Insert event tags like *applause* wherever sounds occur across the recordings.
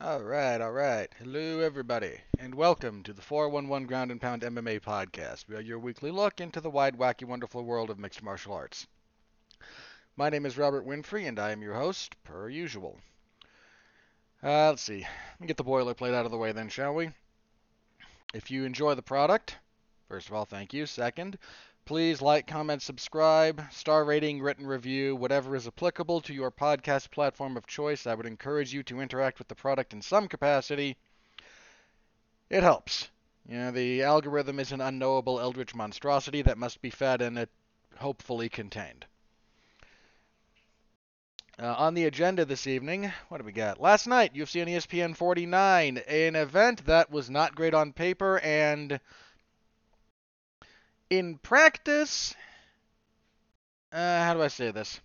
All right, all right. Hello, everybody, and welcome to the 411 Ground and Pound MMA podcast. We are your weekly look into the wide, wacky, wonderful world of mixed martial arts. My name is Robert Winfree, and I am your host, per usual. Uh, let's see. Let me get the boilerplate out of the way then, shall we? If you enjoy the product, first of all, thank you. Second, Please like, comment, subscribe, star rating, written review, whatever is applicable to your podcast platform of choice. I would encourage you to interact with the product in some capacity. It helps. You know, the algorithm is an unknowable eldritch monstrosity that must be fed and it hopefully contained. Uh, on the agenda this evening, what do we got? Last night, UFC on ESPN 49, an event that was not great on paper and in practice, uh, how do I say this?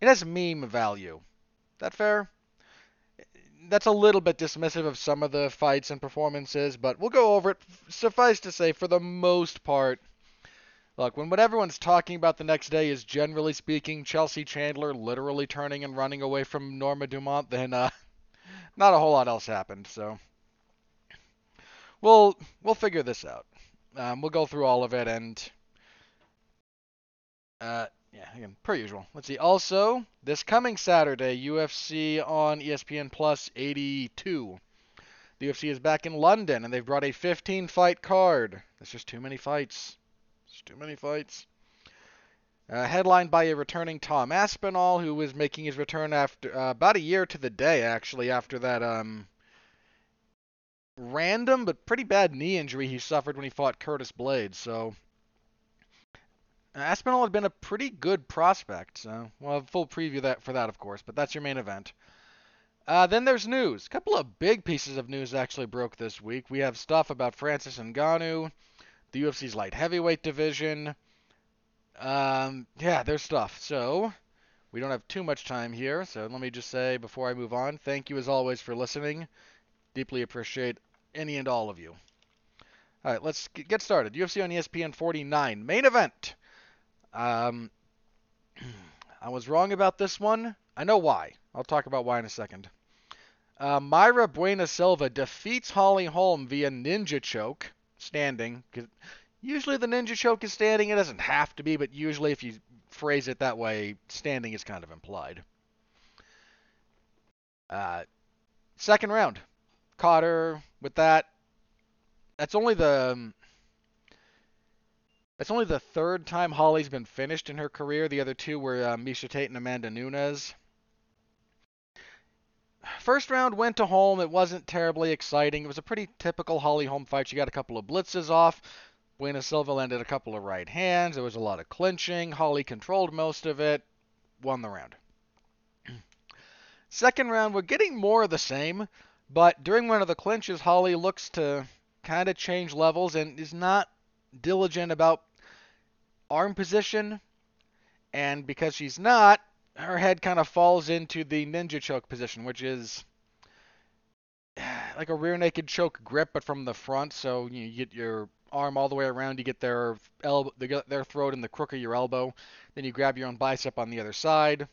It has meme value. That fair? That's a little bit dismissive of some of the fights and performances, but we'll go over it. Suffice to say, for the most part, look, when what everyone's talking about the next day is generally speaking Chelsea Chandler literally turning and running away from Norma Dumont, then uh, *laughs* not a whole lot else happened. So we'll we'll figure this out. Um, we'll go through all of it and uh, yeah, again, per usual. Let's see. Also, this coming Saturday, UFC on ESPN Plus 82. The UFC is back in London and they've brought a 15 fight card. That's just too many fights. It's too many fights. Uh, headlined by a returning Tom Aspinall, who was making his return after uh, about a year to the day, actually, after that um, random but pretty bad knee injury he suffered when he fought Curtis Blaydes. So Aspinall had been a pretty good prospect. So we'll have full preview that for that, of course. But that's your main event. Uh, then there's news. A couple of big pieces of news actually broke this week. We have stuff about Francis Ngannou, the UFC's light heavyweight division. Um, yeah, there's stuff. So we don't have too much time here. So let me just say before I move on, thank you as always for listening. Deeply appreciate any and all of you. All right, let's get started. UFC on ESPN 49 main event. Um, *clears throat* I was wrong about this one. I know why. I'll talk about why in a second. Uh, Mayra Bueno Silva defeats Holly Holm via ninja choke, standing. Usually the ninja choke is standing. It doesn't have to be, but usually if you phrase it that way, standing is kind of implied. Uh, second round. Her with that. That's only the um, that's only the third time Holly's been finished in her career. The other two were uh, Miesha Tate and Amanda Nunes. First round went to Holm. It wasn't terribly exciting. It was a pretty typical Holly Holm fight. She got a couple of blitzes off. Bueno Silva landed a couple of right hands. There was a lot of clinching. Holly controlled most of it. Won the round. *clears throat* Second round, we're getting more of the same. But during one of the clinches, Holly looks to kind of change levels and is not diligent about arm position. And because she's not, her head kind of falls into the ninja choke position, which is *sighs* like a rear naked choke grip, but from the front. So you, get your arm all the way around. You get their elbow, their throat in the crook of your elbow. Then you grab your own bicep on the other side.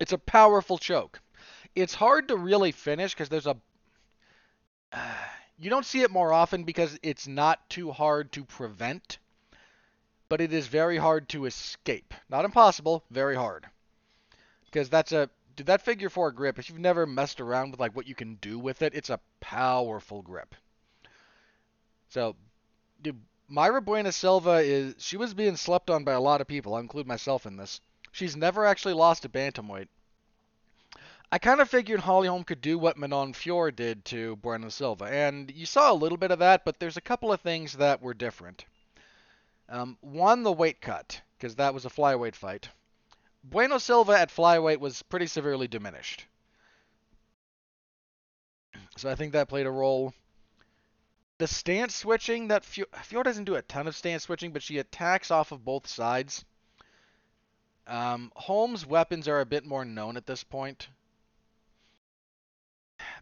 It's a powerful choke it's hard to really finish because there's a uh, you don't see it more often because it's not too hard to prevent, but it is very hard to escape. Not impossible, very hard. Because that's a dude, that figure four grip. If you've never messed around with like what you can do with it, it's a powerful grip. So, dude, Mayra Bueno Silva is she was being slept on by a lot of people. I include myself in this. She's never actually lost a bantamweight. I kind of figured Holly Holm could do what Manon Fiorot did to Bueno Silva, and you saw a little bit of that, but there's a couple of things that were different. Um, one, the weight cut, because that was a flyweight fight. Bueno Silva at flyweight was pretty severely diminished. So I think that played a role. The stance switching that Fior doesn't do a ton of stance switching, but she attacks off of both sides. Um, Holm's weapons are a bit more known at this point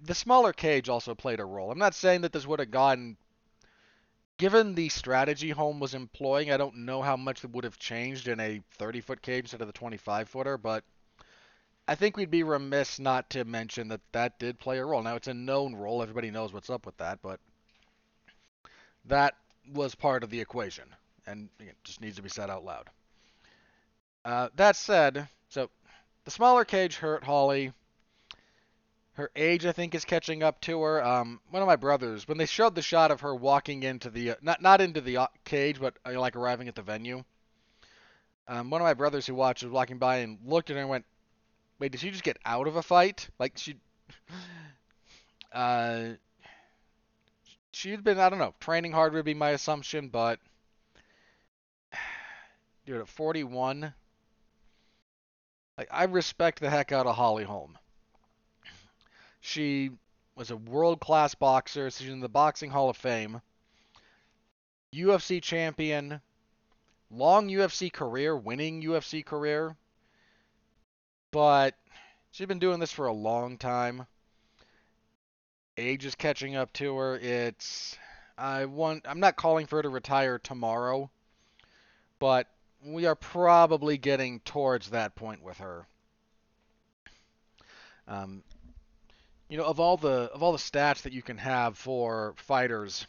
the smaller cage also played a role. I'm not saying that this would have gone. Given the strategy Holm was employing, I don't know how much it would have changed in a 30 foot cage instead of the 25 footer, but I think we'd be remiss not to mention that that did play a role. Now it's a known role; everybody knows what's up with that, but that was part of the equation, and it just needs to be said out loud. Uh, that said, so the smaller cage hurt Holly. Her age, I think, is catching up to her. Um, one of my brothers, when they showed the shot of her walking into the uh, not not into the uh, cage, but uh, like arriving at the venue, um, one of my brothers who watched was walking by and looked at her and went, "Wait, did she just get out of a fight? Like she, *laughs* uh, she'd been I don't know training hard would be my assumption, but *sighs* dude, at 41, like I respect the heck out of Holly Holm." She was a world class boxer. She's in the Boxing Hall of Fame. UFC champion. Long UFC career, winning UFC career. But she's been doing this for a long time. Age is catching up to her. It's I want I'm not calling for her to retire tomorrow, but we are probably getting towards that point with her. Um, you know, of all the of all the stats that you can have for fighters,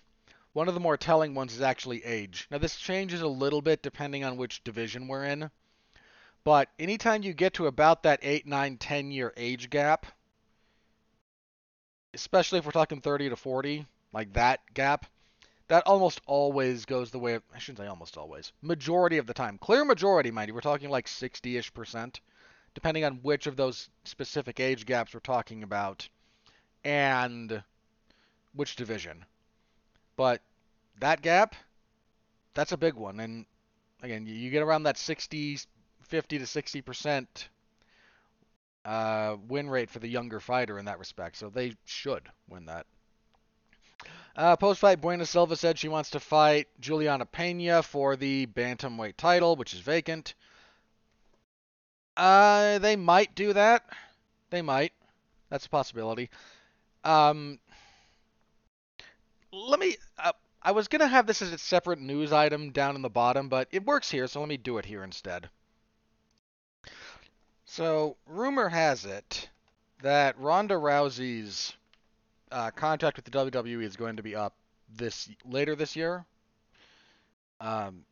one of the more telling ones is actually age. Now this changes a little bit depending on which division we're in. But anytime you get to about that 8, 9, 10 year age gap, especially if we're talking 30 to 40, like that gap, that almost always goes the way of, I shouldn't say almost always, majority of the time. Clear majority, mind you, we're talking like 60 ish percent, depending on which of those specific age gaps we're talking about and which division. But that gap, that's a big one. And again, you get around that 60, 50 to 60 percent uh, win rate for the younger fighter in that respect. So they should win that. Uh, Post fight, Bueno Silva said she wants to fight Juliana Pena for the bantamweight title, which is vacant. Uh, they might do that. They might. That's a possibility. Um, let me. Uh, I was gonna have this as a separate news item down in the bottom, but it works here, so let me do it here instead. So, rumor has it that Ronda Rousey's uh, contract with the WWE is going to be up this later this year. Um,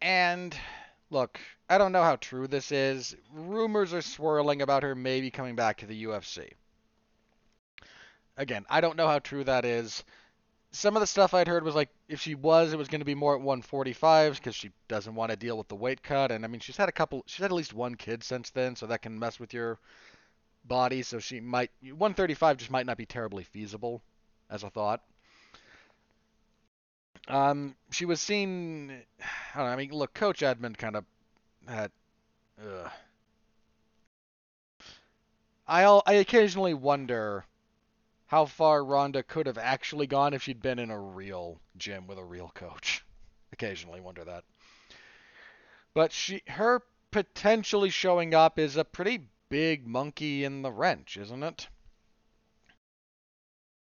and look, I don't know how true this is. Rumors are swirling about her maybe coming back to the UFC again, I don't know how true that is. Some of the stuff I'd heard was like if she was, it was going to be more at 145 because she doesn't want to deal with the weight cut. And I mean, she's had a couple, she's had at least one kid since then, so that can mess with your body. So she might 135 just might not be terribly feasible as a thought. Um, she was seen. I, don't know, I mean, look, Coach Edmond kind of had. Ugh. I I occasionally wonder how far Ronda could have actually gone if she'd been in a real gym with a real coach. *laughs* Occasionally wonder that. But she her potentially showing up is a pretty big monkey in the wrench, isn't it?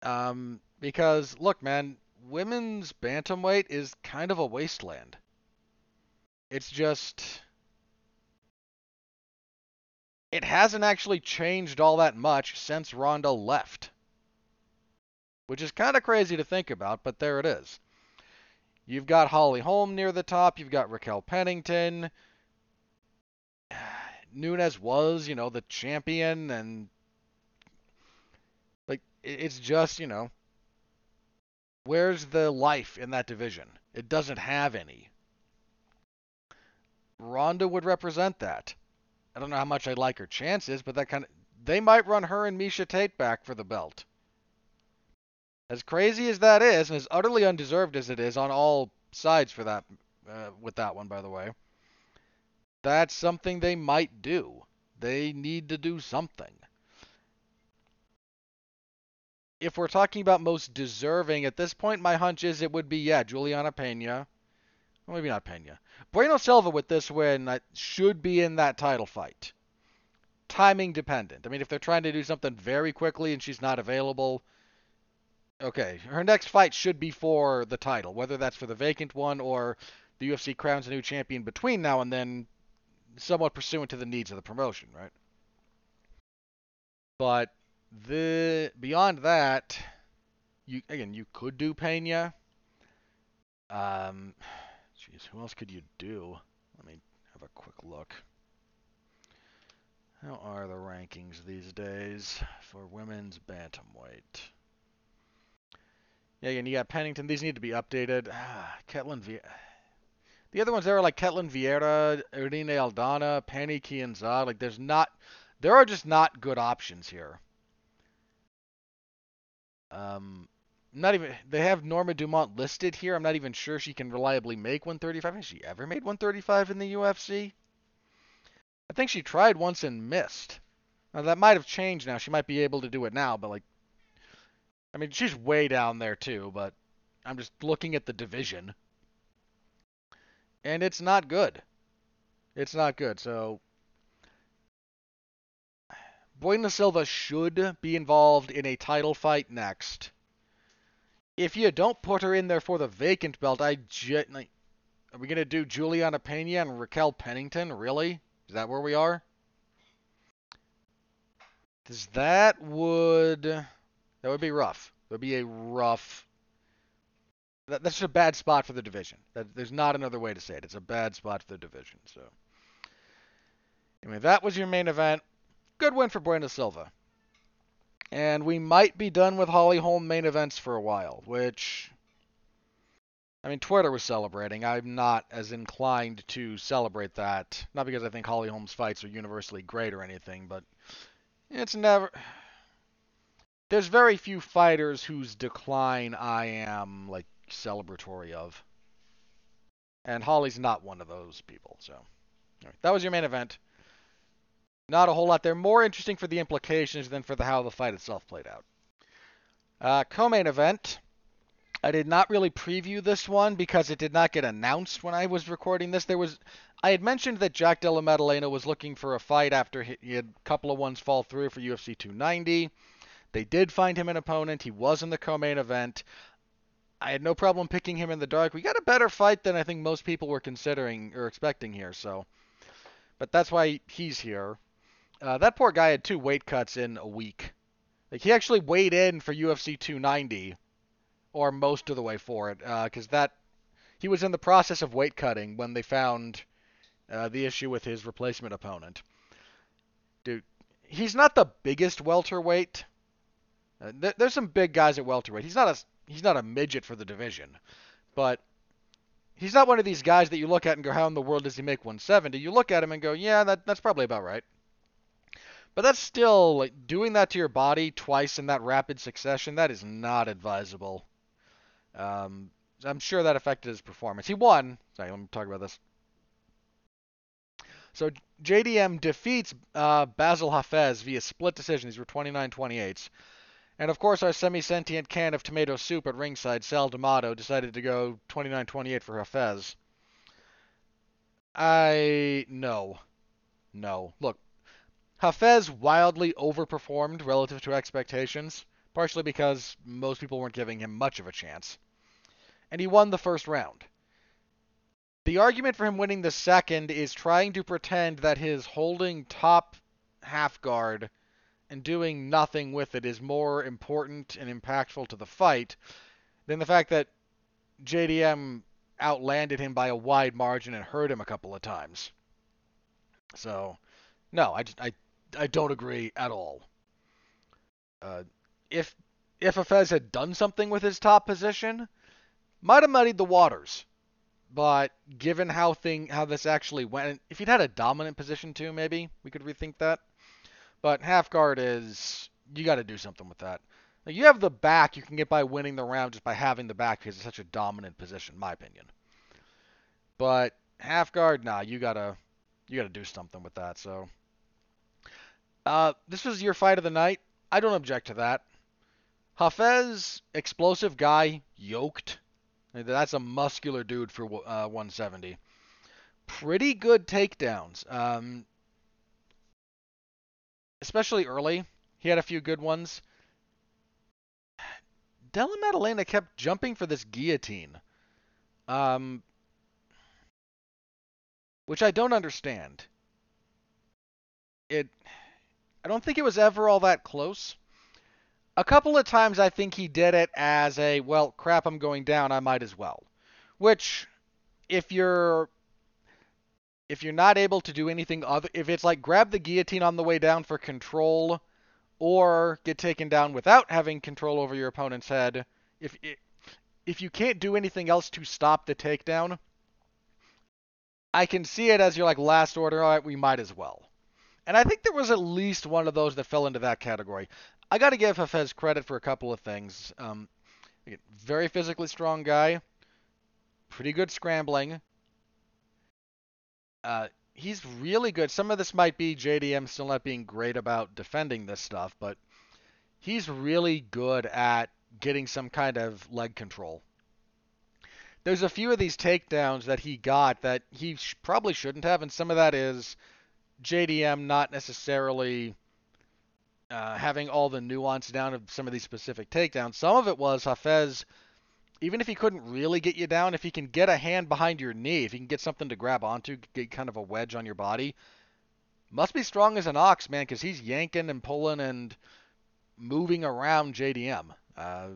Um, because look, man, women's bantamweight is kind of a wasteland. It's just it hasn't actually changed all that much since Ronda left which is kind of crazy to think about, but there it is. You've got Holly Holm near the top. You've got Raquel Pennington. *sighs* Nunes was, you know, the champion, and like it's just, you know, where's the life in that division? It doesn't have any. Ronda would represent that. I don't know how much I like her chances, but that kind of they might run her and Miesha Tate back for the belt. As crazy as that is, and as utterly undeserved as it is on all sides for that, uh, with that one, by the way, that's something they might do. They need to do something. If we're talking about most deserving at this point, my hunch is it would be, yeah, Juliana Pena. Well, maybe not Pena. Bueno Silva with this win should be in that title fight. Timing dependent. I mean, if they're trying to do something very quickly and she's not available, Okay, her next fight should be for the title, whether that's for the vacant one or the UFC crowns a new champion between now and then. somewhat pursuant to the needs of the promotion, right? But the beyond that, you again you could do Pena. Um, jeez, who else could you do? Let me have a quick look. How are the rankings these days for women's bantamweight? Yeah, and you got Pennington. These need to be updated. Ah, Ketlin Vieira. The other ones there are like Ketlin Vieira, Irene Aldana, Pannie Kianzad. Like, there's not, there are just not good options here. Um, not even they have Norma Dumont listed here. I'm not even sure she can reliably make 135. Has she ever made 135 in the UFC? I think she tried once and missed. Now that might have changed now. She might be able to do it now, but like I mean, she's way down there too, but I'm just looking at the division. And it's not good. It's not good. So Bueno Silva should be involved in a title fight next. If you don't put her in there for the vacant belt, I like, are we gonna do Juliana Pena and Raquel Pennington? Really? Is that where we are? Does that would that would be rough. That would be a rough. That, that's just a bad spot for the division. That, there's not another way to say it. It's a bad spot for the division. So, anyway, that was your main event. Good win for Bueno Silva. And we might be done with Holly Holm main events for a while, which I mean, Twitter was celebrating. I'm not as inclined to celebrate that. Not because I think Holly Holm's fights are universally great or anything, but it's never. There's very few fighters whose decline I am, like, celebratory of. And Holly's not one of those people, so. That was your main event. Not a whole lot there. More interesting for the implications than for the how the fight itself played out. Uh, co-main event. I did not really preview this one because it did not get announced when I was recording this. There was, I had mentioned that Jack Della Maddalena was looking for a fight after he had a couple of ones fall through for UFC 290. They did find him an opponent. He was in the co-main event. I had no problem picking him in the dark. We got a better fight than I think most people were considering or expecting here. So, but that's why he's here. Uh, that poor guy had two weight cuts in a week. Like he actually weighed in for UFC 290 or most of the way for it, because uh, that he was in the process of weight cutting when they found uh, the issue with his replacement opponent. Dude, he's not the biggest welterweight. Uh, th- there's some big guys at welterweight. He's not a he's not a midget for the division, but he's not one of these guys that you look at and go, how in the world does he make 170? You look at him and go, yeah, that that's probably about right. But that's still like doing that to your body twice in that rapid succession. That is not advisable. Um, I'm sure that affected his performance. He won. Sorry, let me talk about this. So JDM defeats uh, Bassil Hafez via split decision. These were 29-28s. And of course, our semi-sentient can of tomato soup at ringside, Sal D'Amato, decided to go 29-28 for Hafez. I no, no. Look, Hafez wildly overperformed relative to expectations, partially because most people weren't giving him much of a chance and he won the first round. The argument for him winning the second is trying to pretend that his holding top half guard and doing nothing with it is more important and impactful to the fight than the fact that JDM outlanded him by a wide margin and hurt him a couple of times. So, no, I, I, I don't agree at all. Uh, if if Hafez had done something with his top position, might have muddied the waters. But given how thing how this actually went, if he'd had a dominant position too, maybe we could rethink that. But half guard is you got to do something with that. Now, you have the back, you can get by winning the round just by having the back because it's such a dominant position, my opinion. But half guard, nah, you gotta you gotta do something with that. So, uh, this was your fight of the night. I don't object to that. Hafez, explosive guy, yoked. That's a muscular dude for uh, 170. Pretty good takedowns, um, especially early. He had a few good ones. Della Maddalena kept jumping for this guillotine, um, which I don't understand. it I don't think it was ever all that close. A couple of times I think he did it as a, well, crap, I'm going down, I might as well. Which if you're if you're not able to do anything other if it's like grab the guillotine on the way down for control or get taken down without having control over your opponent's head, if if you can't do anything else to stop the takedown, I can see it as your like last order, all right, we might as well. And I think there was at least one of those that fell into that category. I got to give Hafez credit for a couple of things. Um, very physically strong guy, pretty good scrambling. Uh, he's really good. Some of this might be JDM still not being great about defending this stuff, but he's really good at getting some kind of leg control. There's a few of these takedowns that he got that he sh- probably shouldn't have, and some of that is JDM not necessarily uh, having all the nuance down of some of these specific takedowns. Some of it was Hafez, even if he couldn't really get you down, if he can get a hand behind your knee, if he can get something to grab onto, get kind of a wedge on your body, must be strong as an ox, man, because he's yanking and pulling and moving around JDM. Uh,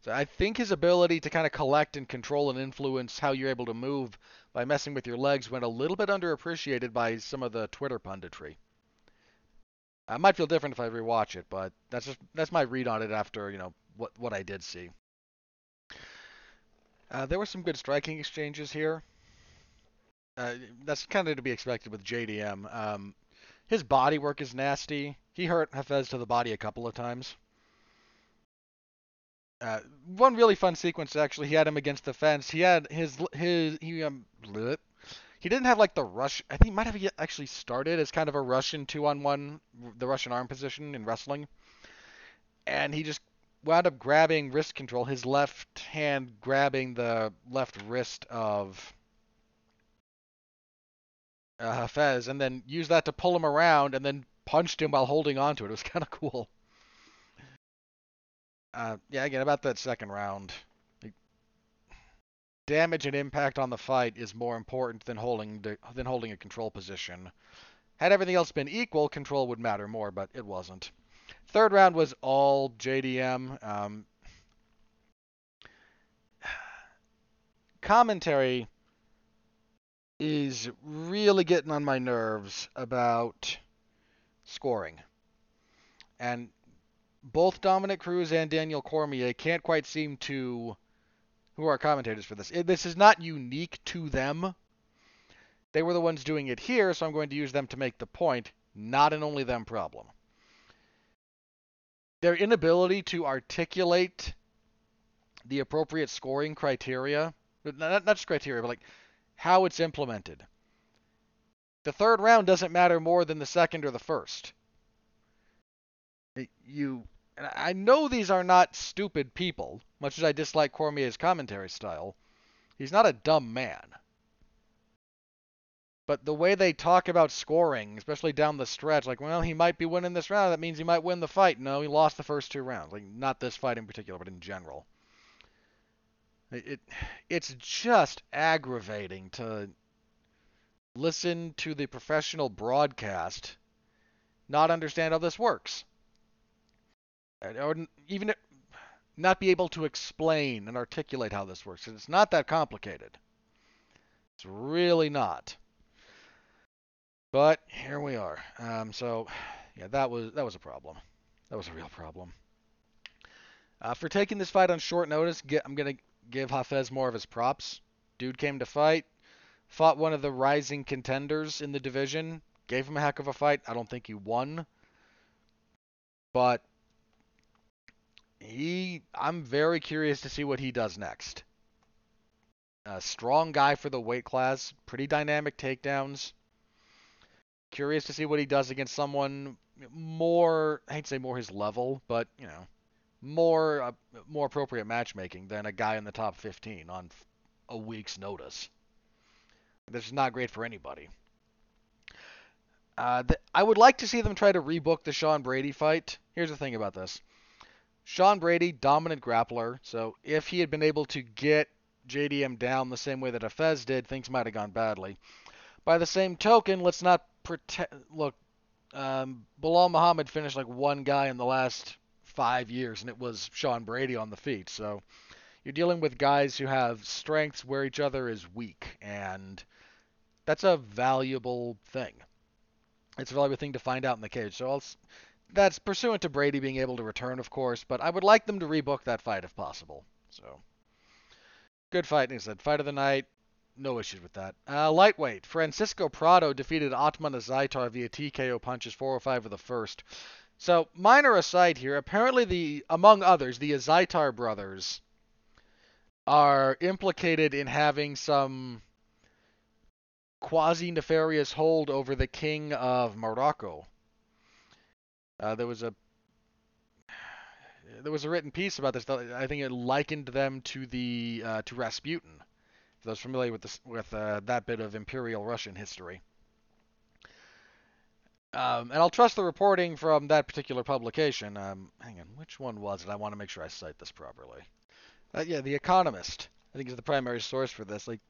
so I think his ability to kind of collect and control and influence how you're able to move by messing with your legs went a little bit underappreciated by some of the Twitter punditry. I might feel different if I rewatch it, but that's just that's my read on it after you know what what I did see. Uh, there were some good striking exchanges here. Uh, that's kind of to be expected with JDM. Um, his body work is nasty. He hurt Hafez to the body a couple of times. Uh, one really fun sequence actually. He had him against the fence. He had his his he um bleh. he didn't have like the rush. I think he might have actually started as kind of a Russian two on one, the Russian arm position in wrestling, and he just wound up grabbing wrist control. His left hand grabbing the left wrist of uh, Hafez, and then used that to pull him around, and then punched him while holding onto it. It was *laughs* kind of cool. Uh, yeah, again, about that second round. damage and impact on the fight is more important than holding the, than holding a control position. Had everything else been equal, control would matter more, but it wasn't. Third round was all JDM. Um, commentary is really getting on my nerves about scoring. And both Dominick Cruz and Daniel Cormier can't quite seem to. Who are commentators for this? This is not unique to them. They were the ones doing it here, so I'm going to use them to make the point. Not an only them problem. Their inability to articulate the appropriate scoring criteria, not, not just criteria, but like how it's implemented. The third round doesn't matter more than the second or the first. You and I know these are not stupid people, much as I dislike Cormier's commentary style. He's not a dumb man. But the way they talk about scoring, especially down the stretch, like, well, he might be winning this round, that means he might win the fight. No, he lost the first two rounds. Like, not this fight in particular, but in general. It, it it's just aggravating to listen to the professional broadcast, not understand how this works or even not be able to explain and articulate how this works. It's not that complicated. It's really not. But here we are. Um, so, yeah, that was that was a problem. That was a real problem. Uh, for taking this fight on short notice, get, I'm gonna give Hafez more of his props. Dude came to fight, fought one of the rising contenders in the division, gave him a heck of a fight. I don't think he won, but he I'm very curious to see what he does next. A strong guy for the weight class, pretty dynamic takedowns. Curious to see what he does against someone more I hate to say more his level, but you know, more uh, more appropriate matchmaking than a guy in the top 15 on a week's notice. This is not great for anybody. Uh, th- I would like to see them try to rebook the Sean Brady fight. Here's the thing about this. Sean Brady, dominant grappler. So if he had been able to get JDM down the same way that Hafez did, things might have gone badly. By the same token, let's not pretend. Look, Um, Belal Muhammad finished like one guy in the last five years, and it was Sean Brady on the feet. So you're dealing with guys who have strengths where each other is weak, and that's a valuable thing. It's a valuable thing to find out in the cage. So I'll, that's pursuant to Brady being able to return, of course, but I would like them to rebook that fight if possible. So good fight. He said, fight of the night. No issues with that. Uh, lightweight. Francisco Prado defeated Otman Azaitar via TKO punches 405 of the first. So, minor aside here, apparently the among others, the Azaitar brothers are implicated in having some quasi nefarious hold over the king of Morocco. Uh, there was a there was a written piece about this. I think it likened them to the uh, to Rasputin. Those familiar with this, with uh, that bit of Imperial Russian history. Um, and I'll trust the reporting from that particular publication. Um, hang on, which one was it? I want to make sure I cite this properly. Uh, yeah, The Economist. I think is the primary source for this. Like,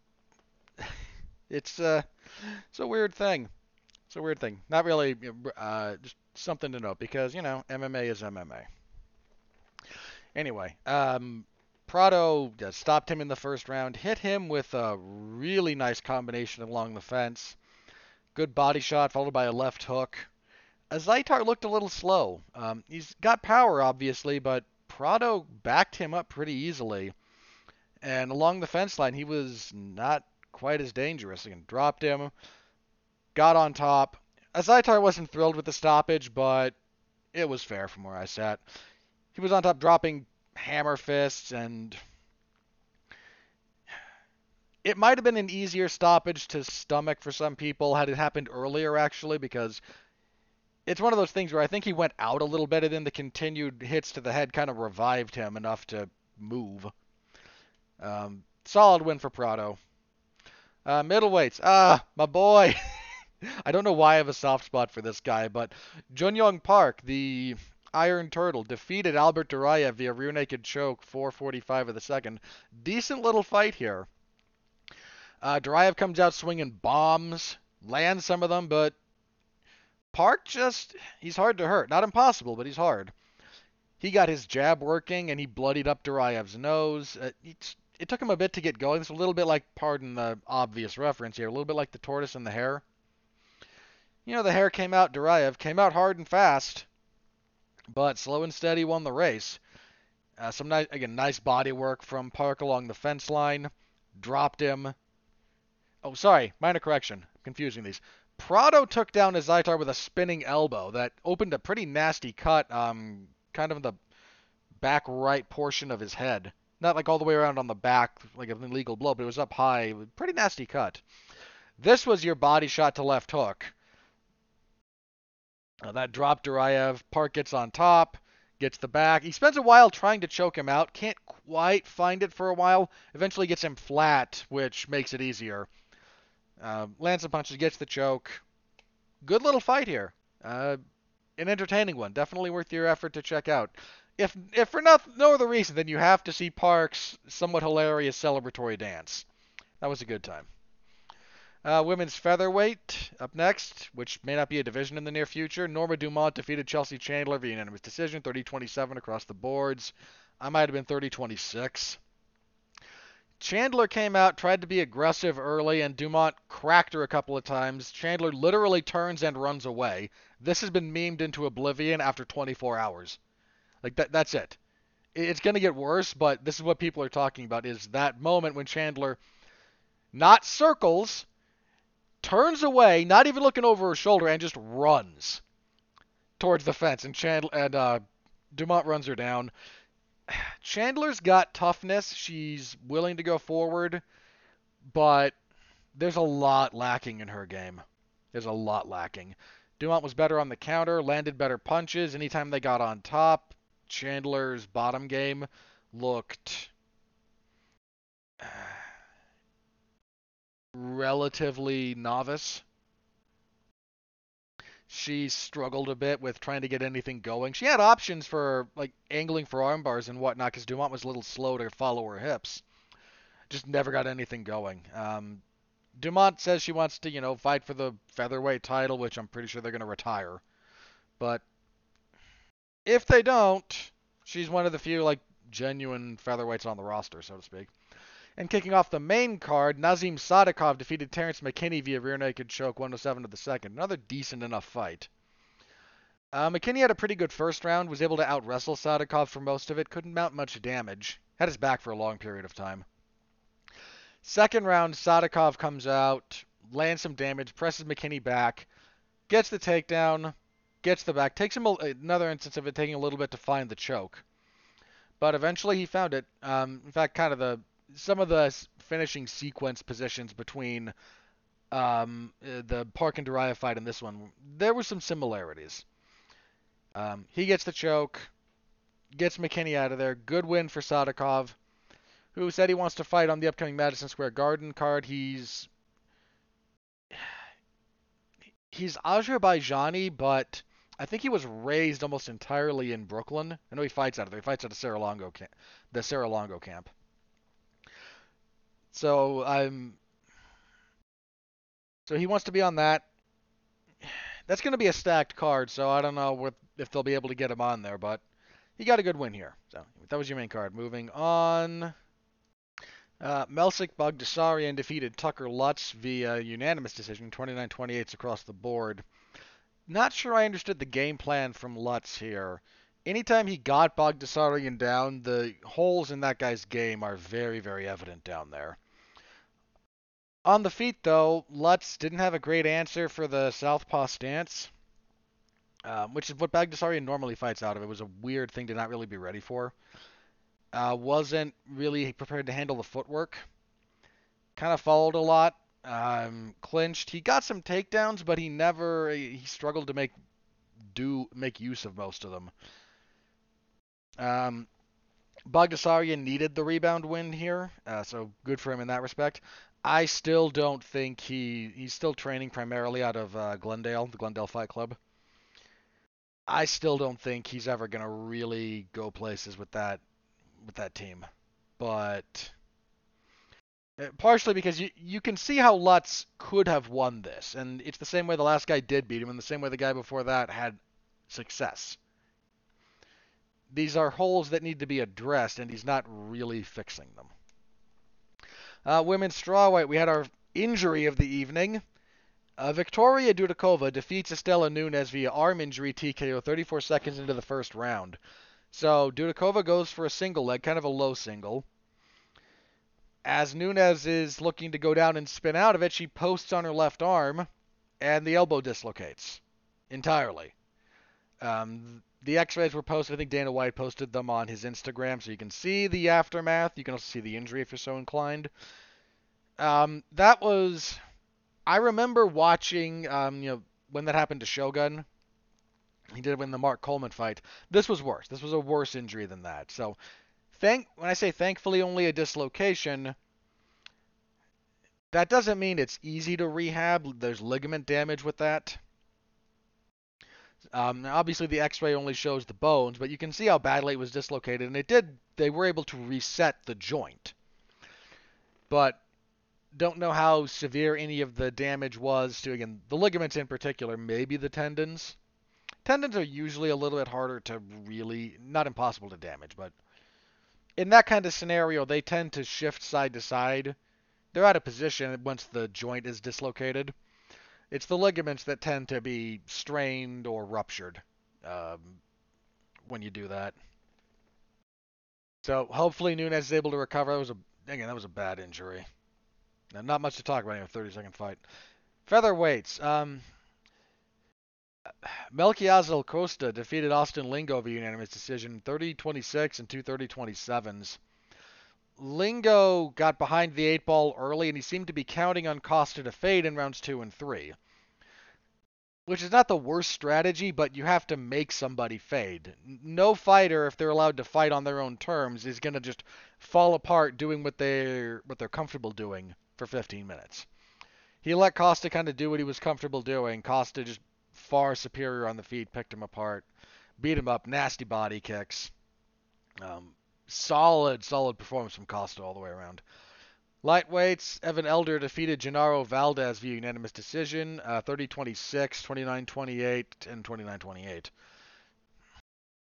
*laughs* it's uh, it's a weird thing. It's a weird thing. Not really, uh, just something to note because you know MMA is MMA. Anyway, um, Prado uh, stopped him in the first round, hit him with a really nice combination along the fence. Good body shot followed by a left hook. Uh, Azaitar looked a little slow. Um, he's got power, obviously, but Prado backed him up pretty easily. And along the fence line, he was not quite as dangerous. Again, dropped him, got on top. Uh, Azaitar wasn't thrilled with the stoppage, but it was fair from where I sat. He was on top dropping hammer fists and it might have been an easier stoppage to stomach for some people had it happened earlier actually because it's one of those things where I think he went out a little bit and then the continued hits to the head kind of revived him enough to move. Um, solid win for Prado. Uh, middleweights. Ah, my boy. *laughs* I don't know why I have a soft spot for this guy, but Jun Yong Park, the Iron Turtle, defeated Albert Duraev via rear naked choke, 445 of the second. Decent little fight here. Uh, Duraev comes out swinging bombs, lands some of them, but Park just, he's hard to hurt. Not impossible, but he's hard. He got his jab working, and he bloodied up Duraev's nose. Uh, it took him a bit to get going. It's a little bit like, pardon the obvious reference here, a little bit like the tortoise and the hare. You know, the hare came out, Duraev came out hard and fast, but slow and steady won the race. Uh, some nice, again, nice body work from Park along the fence line. Dropped him. Oh, sorry, minor correction. Confusing these. Prado took down Azaitar with a spinning elbow that opened a pretty nasty cut, um, kind of in the back right portion of his head. Not like all the way around on the back, like an illegal blow, but it was up high. Pretty nasty cut. This was your body shot to left hook. Uh, that dropped Duraev. Park gets on top, gets the back. He spends a while trying to choke him out. Can't quite find it for a while. Eventually gets him flat, which makes it easier. Uh, lands some punches, gets the choke. Good little fight here. Uh, an entertaining one. Definitely worth your effort to check out if if for no, no other reason than you have to see Park's somewhat hilarious celebratory dance. That was a good time. Uh, women's featherweight up next, which may not be a division in the near future. Norma Dumont defeated Chelsea Chandler via unanimous decision, 30-27 across the boards. I might have been 30-26. Chandler came out, tried to be aggressive early, and Dumont cracked her a couple of times. Chandler literally turns and runs away. This has been memed into oblivion after 24 hours. Like that that's it. It's going to get worse, but this is what people are talking about is that moment when Chandler not circles, turns away, not even looking over her shoulder and just runs towards the fence and Chandler and uh, Dumont runs her down. *sighs* Chandler's got toughness. She's willing to go forward, but there's a lot lacking in her game. There's a lot lacking. Dumont was better on the counter, landed better punches anytime they got on top. Chandler's bottom game looked *sighs* relatively novice. She struggled a bit with trying to get anything going. She had options for like angling for arm bars and whatnot because Dumont was a little slow to follow her hips. Just never got anything going. Um, Dumont says she wants to, you know, fight for the featherweight title, which I'm pretty sure they're going to retire but if they don't, she's one of the few like genuine featherweights on the roster, so to speak. And kicking off the main card, Nazim Sadykhov defeated Terrence McKinney via rear naked choke 107 to the second. Another decent enough fight. Uh, McKinney had a pretty good first round, was able to out wrestle Sadykhov for most of it, couldn't mount much damage, had his back for a long period of time. Second round, Sadykhov comes out, lands some damage, presses McKinney back, gets the takedown, gets the back, takes him a, another instance of it taking a little bit to find the choke. But eventually he found it. Um, in fact, kind of the some of the finishing sequence positions between um, uh, the Park and Duraev fight and this one, there were some similarities. Um, he gets the choke, gets McKinney out of there. Good win for Sadykhov, who said he wants to fight on the upcoming Madison Square Garden card. He's *sighs* he's Azerbaijani, but I think he was raised almost entirely in Brooklyn. I know he fights out of there. He fights out of Serra-Longo camp, the Serra-Longo camp. So I'm. So he wants to be on that. That's going to be a stacked card, so I don't know what, if they'll be able to get him on there, but he got a good win here. So that was your main card. Moving on. Uh, Melsik Baghdasaryan defeated Tucker Lutz via unanimous decision, 29-28 across the board. Not sure I understood the game plan from Lutz here. Anytime he got Baghdasaryan down, the holes in that guy's game are very, very evident down there. On the feet, though, Lutz didn't have a great answer for the southpaw stance, um, which is what Baghdasaryan normally fights out of. It was a weird thing to not really be ready for. Uh, wasn't really prepared to handle the footwork. Kind of followed a lot. Um, clinched. He got some takedowns, but he never. He struggled to make do make use of most of them. Um, Baghdasaryan needed the rebound win here, uh, so good for him in that respect. I still don't think he he's still training primarily out of uh, Glendale, the Glendale Fight Club. I still don't think he's ever gonna really go places with that with that team, but uh, partially because you you can see how Lutz could have won this, and it's the same way the last guy did beat him, and the same way the guy before that had success. These are holes that need to be addressed, and he's not really fixing them. Uh, women's strawweight, we had our injury of the evening. Uh, Victoria Dudakova defeats Istela Nunes via arm injury TKO 34 seconds into the first round. So Dudakova goes for a single leg, kind of a low single. As Nunes is looking to go down and spin out of it, she posts on her left arm, and the elbow dislocates entirely. Um, the X-rays were posted. I think Dana White posted them on his Instagram, so you can see the aftermath. You can also see the injury if you're so inclined. Um, that was, I remember watching, um, you know, when that happened to Shogun. He did it in the Mark Coleman fight. This was worse. This was a worse injury than that. So, thank when I say thankfully only a dislocation, that doesn't mean it's easy to rehab. There's ligament damage with that. Um, obviously, the X-ray only shows the bones, but you can see how badly it was dislocated, and it did. They were able to reset the joint, but don't know how severe any of the damage was to again the ligaments in particular, maybe the tendons. Tendons are usually a little bit harder to really, not impossible to damage, but in that kind of scenario, they tend to shift side to side. They're out of position once the joint is dislocated. It's the ligaments that tend to be strained or ruptured um, when you do that. So hopefully Nunes is able to recover. That was a again that was a bad injury. Now, not much to talk about in a 30 second fight. Featherweights. Um, Melquizael Costa defeated Austin Lingo via unanimous decision 30-26 and 230-27s. Lingo got behind the eight ball early, and he seemed to be counting on Costa to fade in rounds two and three. Which is not the worst strategy, but you have to make somebody fade. No fighter, if they're allowed to fight on their own terms, is going to just fall apart doing what they're what they're comfortable doing for 15 minutes. He let Costa kind of do what he was comfortable doing. Costa just far superior on the feet, picked him apart, beat him up, nasty body kicks. Um, solid, solid performance from Costa all the way around. Lightweights, Evan Elder defeated Genaro Valdez via unanimous decision, uh, 30-26, 29-28, and 29-28.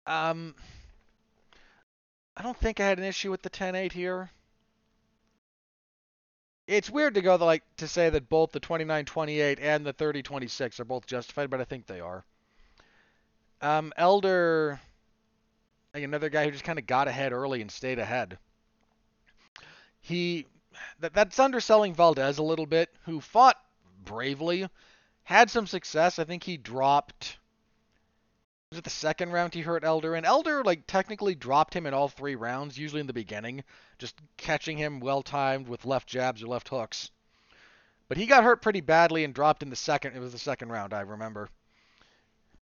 Um, I don't think I had an issue with the 10-8 here. It's weird to go the, like to say that both the 29-28 and the 30-26 are both justified, but I think they are. Um, Elder, like another guy who just kind of got ahead early and stayed ahead. He that that's underselling Valdez a little bit, who fought bravely, had some success. I think he dropped. Was it the second round he hurt Elder? And Elder like technically dropped him in all three rounds, usually in the beginning, just catching him well timed with left jabs or left hooks. But he got hurt pretty badly and dropped in the second. It was the second round, I remember.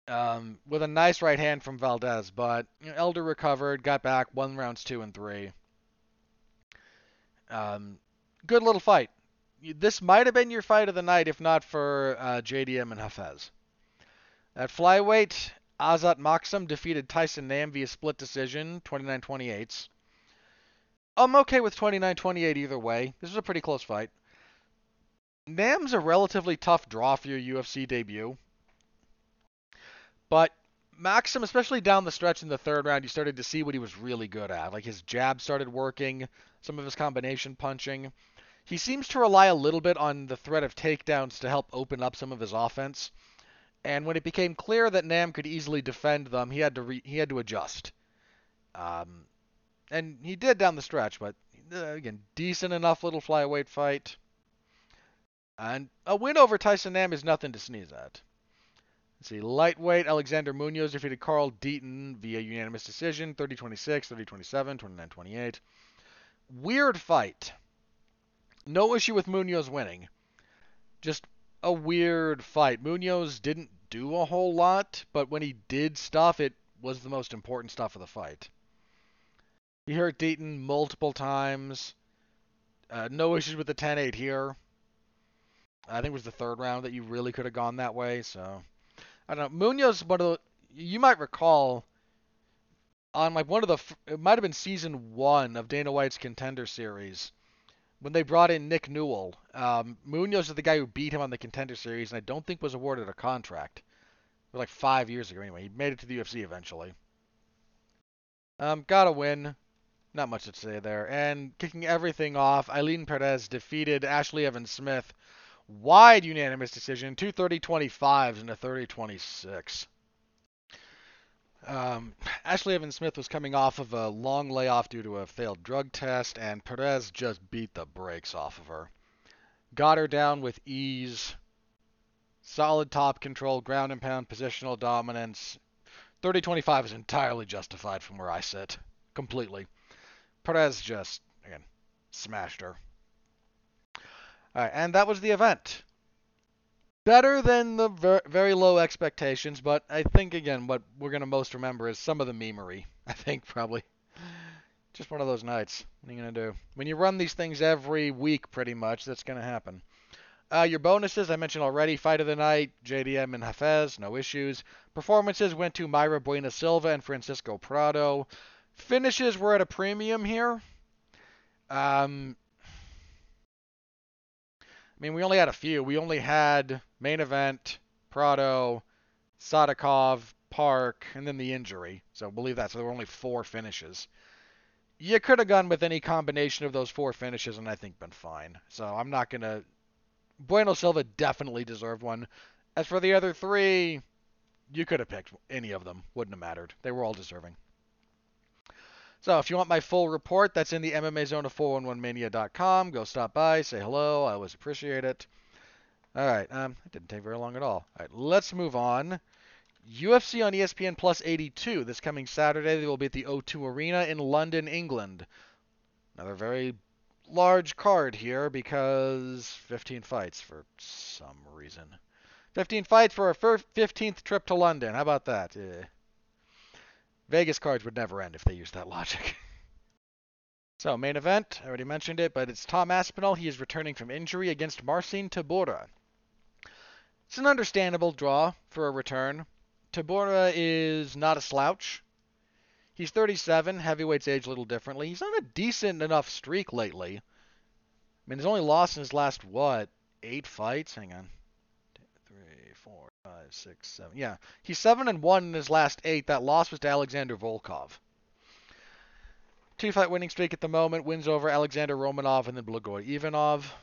Um, with a nice right hand from Valdez, but you know, Elder recovered, got back, won rounds two and three. Um, good little fight. This might have been your fight of the night if not for uh, JDM and Hafez. At flyweight, Azat Maksum defeated Tyson Nam via split decision, 29-28. I'm okay with 29-28 either way. This was a pretty close fight. Nam's a relatively tough draw for your UFC debut. But Maksum, especially down the stretch in the third round, you started to see what he was really good at. Like his jab started working, some of his combination punching. He seems to rely a little bit on the threat of takedowns to help open up some of his offense. And when it became clear that Nam could easily defend them, he had to re- he had to adjust. Um, and he did down the stretch, but uh, again, decent enough little flyweight fight. And a win over Tyson Nam is nothing to sneeze at. Let's see, lightweight Alexander Munoz defeated Carl Deaton via unanimous decision, 30-26, 30-27, 29-28. Weird fight. No issue with Munoz winning. Just a weird fight. Munoz didn't do a whole lot, but when he did stuff, it was the most important stuff of the fight. He hurt Deaton multiple times. Uh, no issues with the 10-8 here. I think it was the third round that you really could have gone that way. So I don't know. Munoz, one of the, you might recall on like one of the it might have been season one of Dana White's Contender Series when they brought in Nick Newell, um, Munoz is the guy who beat him on the Contender Series, and I don't think was awarded a contract. It was like five years ago, anyway. He made it to the UFC eventually. Um, got a win. Not much to say there. And kicking everything off, Ailin Perez defeated Ashley Evans Smith. Wide unanimous decision, 230 25s and a 30 26. Um, Ashley Evans Smith was coming off of a long layoff due to a failed drug test, and Perez just beat the brakes off of her. Got her down with ease. Solid top control, ground and pound, positional dominance. 30 25 is entirely justified from where I sit. Completely. Perez just, again, smashed her. Alright, and that was the event better than the ver- very low expectations, but I think again what we're gonna most remember is some of the memery. *laughs* I think probably just one of those nights. What are you gonna do? When you run these things every week, pretty much, that's gonna happen. Uh, your bonuses, I mentioned already. Fight of the night, JDM and Hafez, no issues. Performances went to Mayra Bueno Silva and Francisco Prado. Finishes were at a premium here. Um, mean, we only had a few. We only had main event, Prado, Sadykhov, Park, and then the injury. So believe that. So there were only four finishes. You could have gone with any combination of those four finishes and I think been fine. So I'm not going to. Bueno Silva definitely deserved one. As for the other three, you could have picked any of them. Wouldn't have mattered. They were all deserving. So if you want my full report, that's in the MMA Zone of 411mania.com. Go stop by, say hello. I always appreciate it. All right, um, it didn't take very long at all. All right, let's move on. UFC on ESPN Plus 82 this coming Saturday. They will be at the O2 Arena in London, England. Another very large card here because 15 fights for some reason. 15 fights for a 15th trip to London. How about that? Eh. Vegas cards would never end if they used that logic. *laughs* so, main event, I already mentioned it, but it's Tom Aspinall. He is returning from injury against Marcin Tybura. It's an understandable draw for a return. Tybura is not a slouch. He's 37. Heavyweights age a little differently. He's on a decent enough streak lately. I mean, he's only lost in his last what eight fights. Hang on, five, six, seven. Yeah, he's seven and one in his last eight. That loss was to Alexander Volkov. Two fight winning streak at the moment. Wins over Alexander Romanov and then Blagoy Ivanov.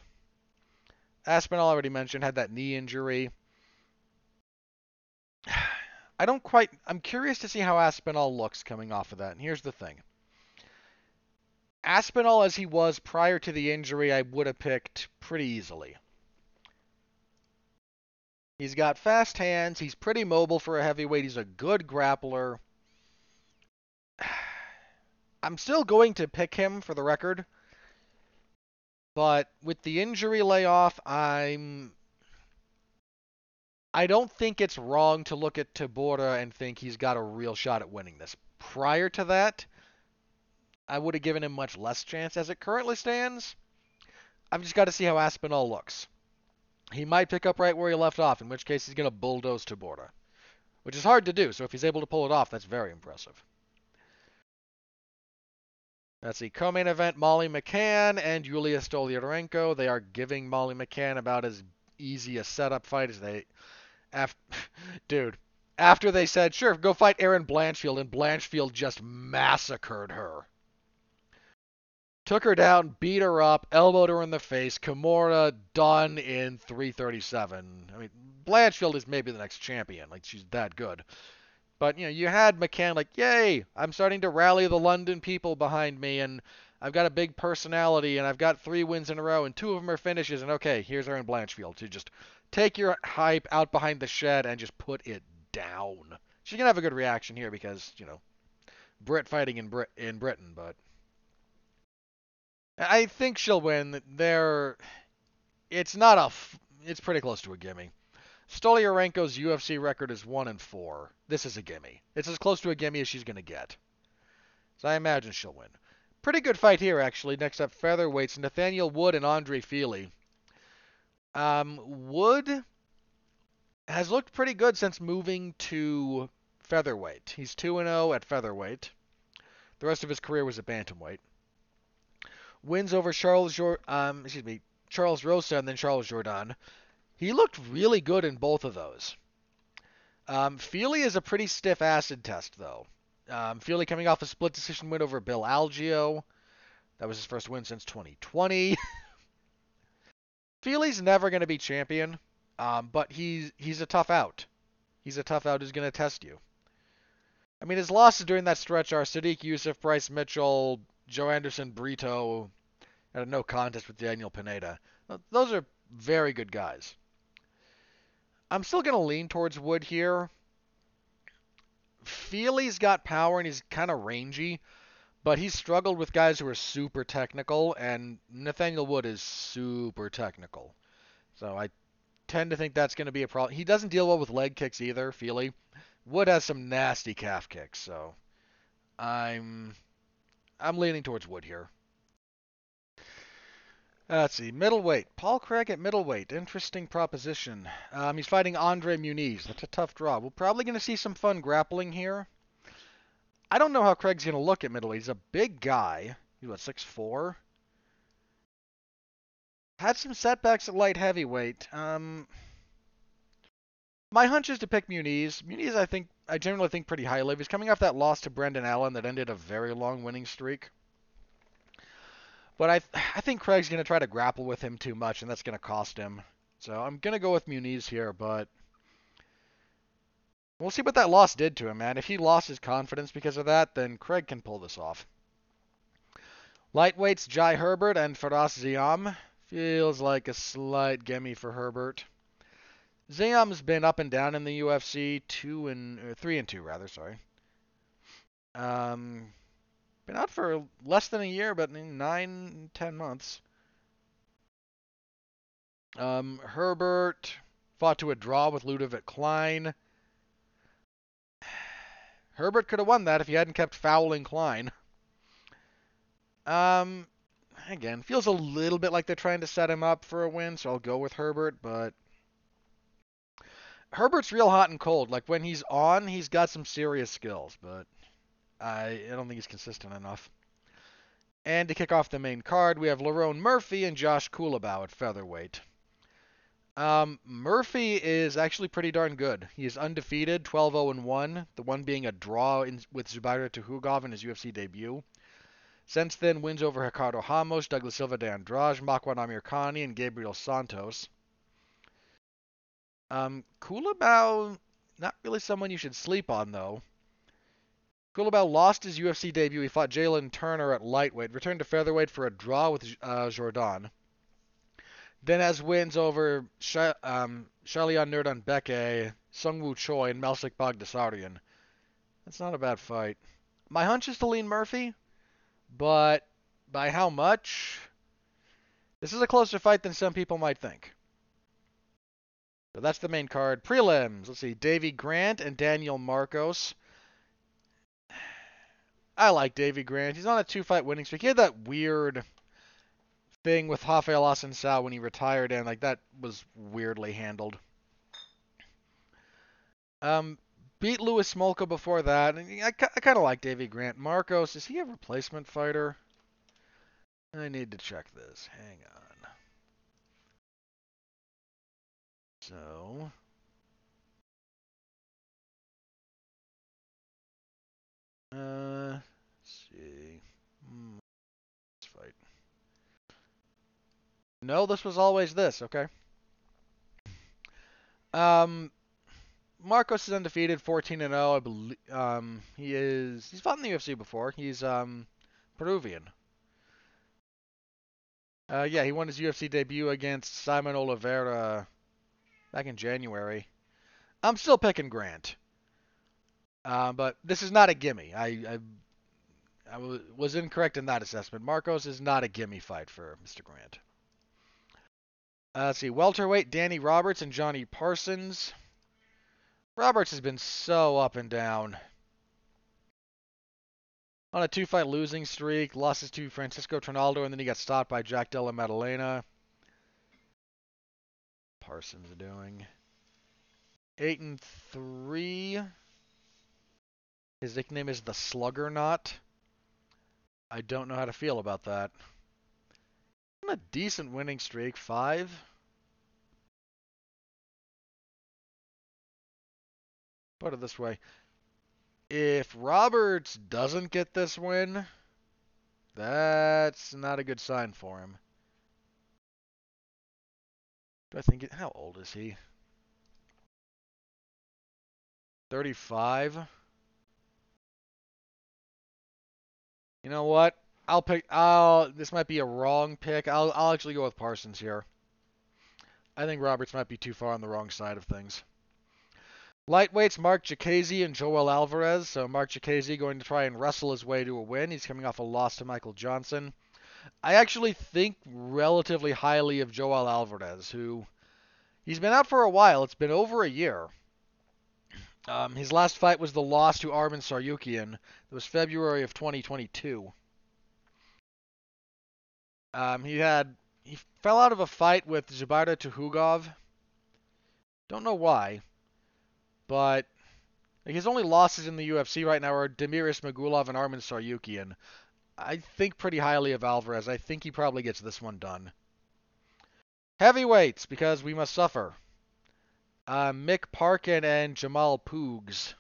Aspinall already mentioned had that knee injury. *sighs* I don't quite. I'm curious to see how Aspinall looks coming off of that. And here's the thing. Aspinall, as he was prior to the injury, I would have picked pretty easily. He's got fast hands. He's pretty mobile for a heavyweight. He's a good grappler. *sighs* I'm still going to pick him for the record. But with the injury layoff, I'm I don't think it's wrong to look at Tybura and think he's got a real shot at winning this. Prior to that, I would have given him much less chance as it currently stands. I've just got to see how Aspinall looks. He might pick up right where he left off, in which case he's going to bulldoze Tybura, which is hard to do. So if he's able to pull it off, that's very impressive. That's the co-main event. Molly McCann and Yulia Stoliarenko. They are giving Molly McCann about as easy a setup fight as they. After, *laughs* dude, after they said, "Sure, go fight Erin Blanchfield," and Blanchfield just massacred her. Took her down, beat her up, elbowed her in the face. Kimura done in 337. I mean, Blanchfield is maybe the next champion. Like she's that good. But you know, you had McCann like, yay, I'm starting to rally the London people behind me, and I've got a big personality, and I've got three wins in a row, and two of them are finishes, and okay, here's Erin Blanchfield to just take your hype out behind the shed and just put it down. She's gonna have a good reaction here because you know, Brit fighting in Brit in Britain, but I think she'll win. There, it's not a, it's pretty close to a gimme. Stoliarenko's UFC record is one and four. This is a gimme. It's as close to a gimme as she's gonna get. So I imagine she'll win. Pretty good fight here, actually. Next up, featherweights: Nathaniel Wood and Andre Fili. Um, Wood has looked pretty good since moving to featherweight. He's 2 0 at featherweight. The rest of his career was at bantamweight. Wins over Charles um, excuse me, Charles Rosa and then Charles Jourdain. He looked really good in both of those. Um, Fili is a pretty stiff acid test, though. Um, Fili coming off a split decision win over Bill Algeo. That was his first win since 2020. Fili's *laughs* never going to be champion, um, but he's he's a tough out. He's a tough out who's going to test you. I mean, his losses during that stretch are Sodiq Yusuff, Bryce Mitchell, Joanderson, Brito, and a no contest with Daniel Pineda. Those are very good guys. I'm still going to lean towards Wood here. Fili's got power and he's kind of rangy, but he's struggled with guys who are super technical, and Nathaniel Wood is super technical. So I tend to think that's going to be a problem. He doesn't deal well with leg kicks either, Fili. Wood has some nasty calf kicks, so I'm I'm leaning towards Wood here. Uh, let's see, middleweight. Paul Craig at middleweight. Interesting proposition. Um, he's fighting Andre Muniz. That's a tough draw. We're probably going to see some fun grappling here. I don't know how Craig's going to look at middleweight. He's a big guy. He's what, 6'4"? Had some setbacks at light heavyweight. Um, my hunch is to pick Muniz. Muniz, I think, I generally think pretty highly. He's coming off that loss to Brendan Allen that ended a very long winning streak. But I I think Craig's going to try to grapple with him too much, and that's going to cost him. So I'm going to go with Muniz here, but we'll see what that loss did to him, man. If he lost his confidence because of that, then Craig can pull this off. Lightweights, Jai Herbert and Fares Ziam. Feels like a slight gimme for Herbert. Ziam's been up and down in the UFC, two and three and two rather. Sorry. Um, been out for less than a year, but nine, ten months. Um, Herbert fought to a draw with Ludovit Klein. *sighs* Herbert could have won that if he hadn't kept fouling Klein. Um, again, feels a little bit like they're trying to set him up for a win, so I'll go with Herbert, but Herbert's real hot and cold. Like when he's on, he's got some serious skills, but I, I don't think he's consistent enough. And to kick off the main card, we have Lerone Murphy and Josh Culibao at featherweight. Um, Murphy is actually pretty darn good. He is undefeated, 12-0 1, the one being a draw in, with Zubaira Tukhugov in his UFC debut. Since then, wins over Ricardo Ramos, Douglas Silva de Andrade, Makwan Amirkhani, and Gabriel Santos. Um, Culibao, not really someone you should sleep on, though. Culibao lost his UFC debut. He fought Jalin Turner at lightweight, returned to featherweight for a draw with uh, Jourdain. Then has wins over Sh- um, Shalian Nurdan Beke, Seungwoo Choi, and Melsik Bagdasaryan. That's not a bad fight. My hunch is to lean Murphy, but by how much? This is a closer fight than some people might think. So that's the main card. Prelims. Let's see. Davy Grant and Daniel Marcos. I like Davy Grant. He's on a two-fight winning streak. He had that weird thing with Rafael Assunção when he retired, and like that was weirdly handled. Um, beat Louis Smolka before that, and I, I kind of like Davy Grant. Marcos, is he a replacement fighter? I need to check this. Hang on. So. Uh, let's see. Hmm, let's fight. No, this was always this, okay? Um, Marcos is undefeated, 14 and 0. I believe um, he is. He's fought in the UFC before. He's um, Peruvian. Uh, yeah, he won his UFC debut against Saimon Oliveira back in January. I'm still picking Grant, uh, but this is not a gimme. I, I, I was incorrect in that assessment. Marcos is not a gimme fight for Mr. Grant. Uh, let's see, welterweight Danny Roberts and Johnny Parsons. Roberts has been so up and down. On a two-fight losing streak, losses to Francisco Trinaldo, and then he got stopped by Jack Della Maddalena. Parsons doing eight and three. His nickname is the Slugger Knot. I don't know how to feel about that. A decent winning streak, five. Put it this way. If Roberts doesn't get this win, that's not a good sign for him. Do I think it, how old is he? 35. You know what? I'll pick. I'll. This might be a wrong pick. I'll. I'll actually go with Parsons here. I think Roberts might be too far on the wrong side of things. Lightweights Marc Diakiese and Joel Alvarez. So Marc Diakiese going to try and wrestle his way to a win. He's coming off a loss to Michael Johnson. I actually think relatively highly of Joel Alvarez, who he's been out for a while. It's been over a year. Um, his last fight was the loss to Arman Tsarukyan. It was February of 2022. Um, he had he fell out of a fight with Zubaira Tukhugov. Don't know why, but his only losses in the UFC right now are Damir Ismagulov and Arman Tsarukyan. I think pretty highly of Alvarez. I think he probably gets this one done. Heavyweights, because we must suffer. Uh, Mick Parkin and Jamal Pogues.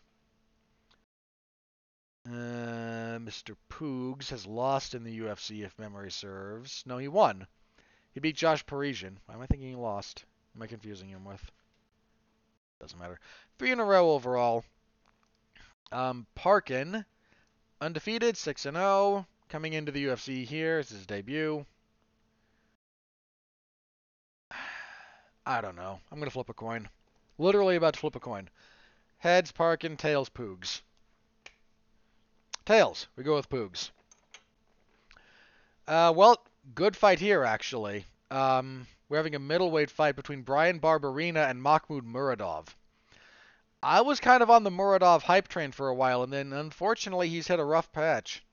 Uh, Mr. Pogues has lost in the UFC, if memory serves. No, he won. He beat Josh Parisian. Why am I thinking he lost? Am I confusing him with? Doesn't matter. Three in a row overall. Um, Parkin, undefeated, 6 and 0, coming into the UFC here. It's his debut. *sighs* I don't know. I'm gonna flip a coin. Literally about to flip a coin. Heads, Parkin, tails, Pogues. Tails. We go with Pogues. Uh, well, good fight here, actually. Um, we're having a middleweight fight between Bryan Barberena and Mahmoud Muradov. I was kind of on the Muradov hype train for a while, and then unfortunately he's hit a rough patch.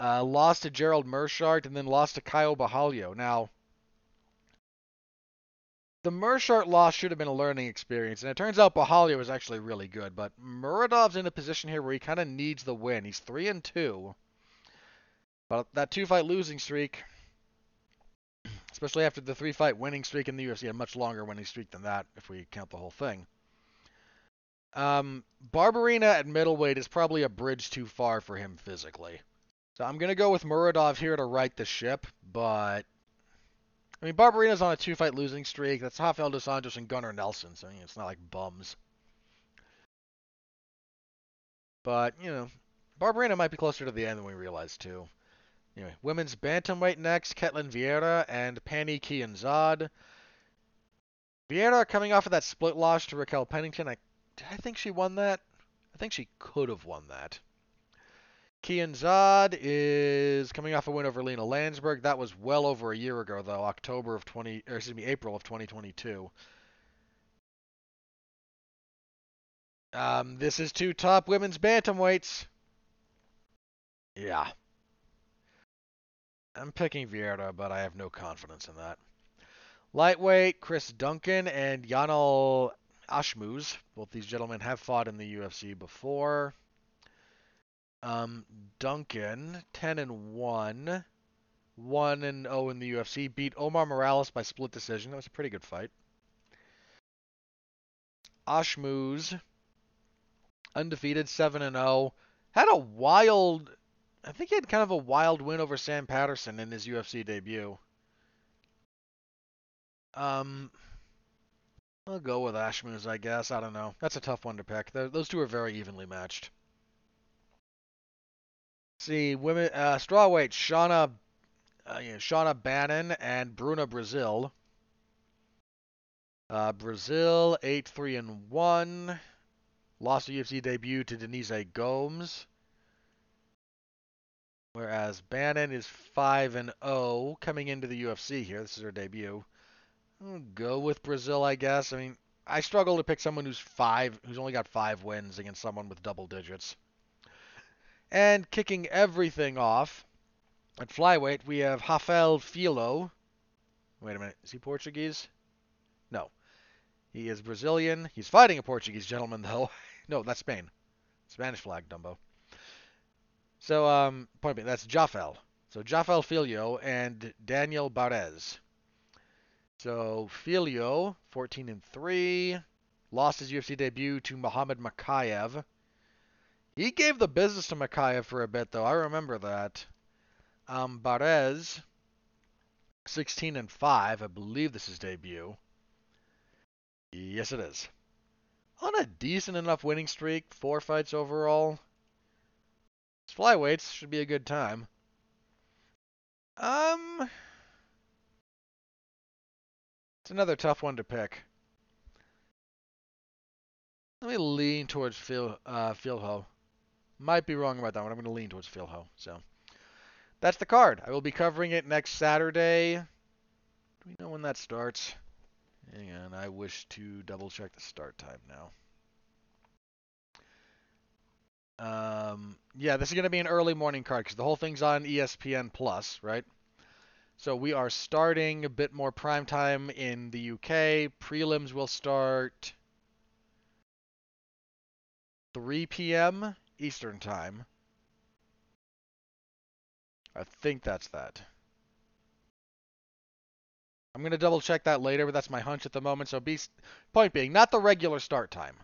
Uh, lost to Gerald Meerschaert and then lost to Caio Borralho. Now, the Meerschaert loss should have been a learning experience, and it turns out Borralho was actually really good. But Muradov's in a position here where he kind of needs the win. He's three and two. But that two fight losing streak, *clears throat* especially after the three fight winning streak in the UFC, a much longer winning streak than that if we count the whole thing. Um, Barberena at middleweight is probably a bridge too far for him physically. So I'm going to go with Muradov here to right the ship, but I mean, Barberena's on a two fight losing streak. That's Rafael dos Anjos and Gunnar Nelson, so mean, it's not like bums. But, you know, Barberena might be closer to the end than we realize, too. Anyway, women's bantamweight next, Ketlen Vieira and Pannie Kianzad. Vieira coming off of that split loss to Raquel Pennington. I, I think she won that. I think she could have won that. Kianzad is coming off a win over Lina Länsberg. That was well over a year ago, though, October of 20, or excuse me, April of 2022. Um, this is two top women's bantamweights. Yeah. I'm picking Vieira, but I have no confidence in that. Lightweight, Chris Duncan and Yanal Ashmouz. Both these gentlemen have fought in the UFC before. Um, Duncan, 10 and 1, 1 and 0 in the UFC, beat Omar Morales by split decision. That was a pretty good fight. Ashmouz, undefeated, 7 and 0, had a wild, I think he had kind of a wild win over Sam Patterson in his UFC debut. Um, I'll go with Ashmouz, I guess. I don't know. That's a tough one to pick. Those two are very evenly matched see, women uh, strawweight Shauna, uh, Shauna Bannon and Bruna Brasil. Uh, Brasil eight three and one, lost a UFC debut to Denise Gomes. Whereas Bannon is five and zero oh, coming into the UFC here. This is her debut. Go with Brasil, I guess. I mean, I struggle to pick someone who's five, who's only got five wins against someone with double digits. And kicking everything off at flyweight, we have Rafael Filho. Wait a minute, is he Portuguese? No. He is Brazilian. He's fighting a Portuguese gentleman, *laughs* though. no, that's Spain. Spanish flag, Dumbo. So, um, point being, that's Jafel. So, Jafel Filho and Daniel Barez. So, Filho, 14 and 3, lost his UFC debut to Muhammad Mokaev. He gave the business to Mokaev for a bit, though. I remember that. Um, Barez, 16 and 5. I believe this is debut. Yes, it is. On a decent enough winning streak, four fights overall. His flyweights should be a good time. Um, it's another tough one to pick. Let me lean towards Phil uh. Might be wrong about that one. I'm going to lean towards Filho. So that's the card. I will be covering it next Saturday. Do we know when that starts? Hang on. I wish to double check the start time now. Um, yeah, this is going to be an early morning card because the whole thing's on ESPN Plus, right? So we are starting a bit more prime time in the UK. Prelims will start 3 p.m. Eastern Time. I think that's that. I'm going to double check that later, but that's my hunch at the moment. So be point being, not the regular start time.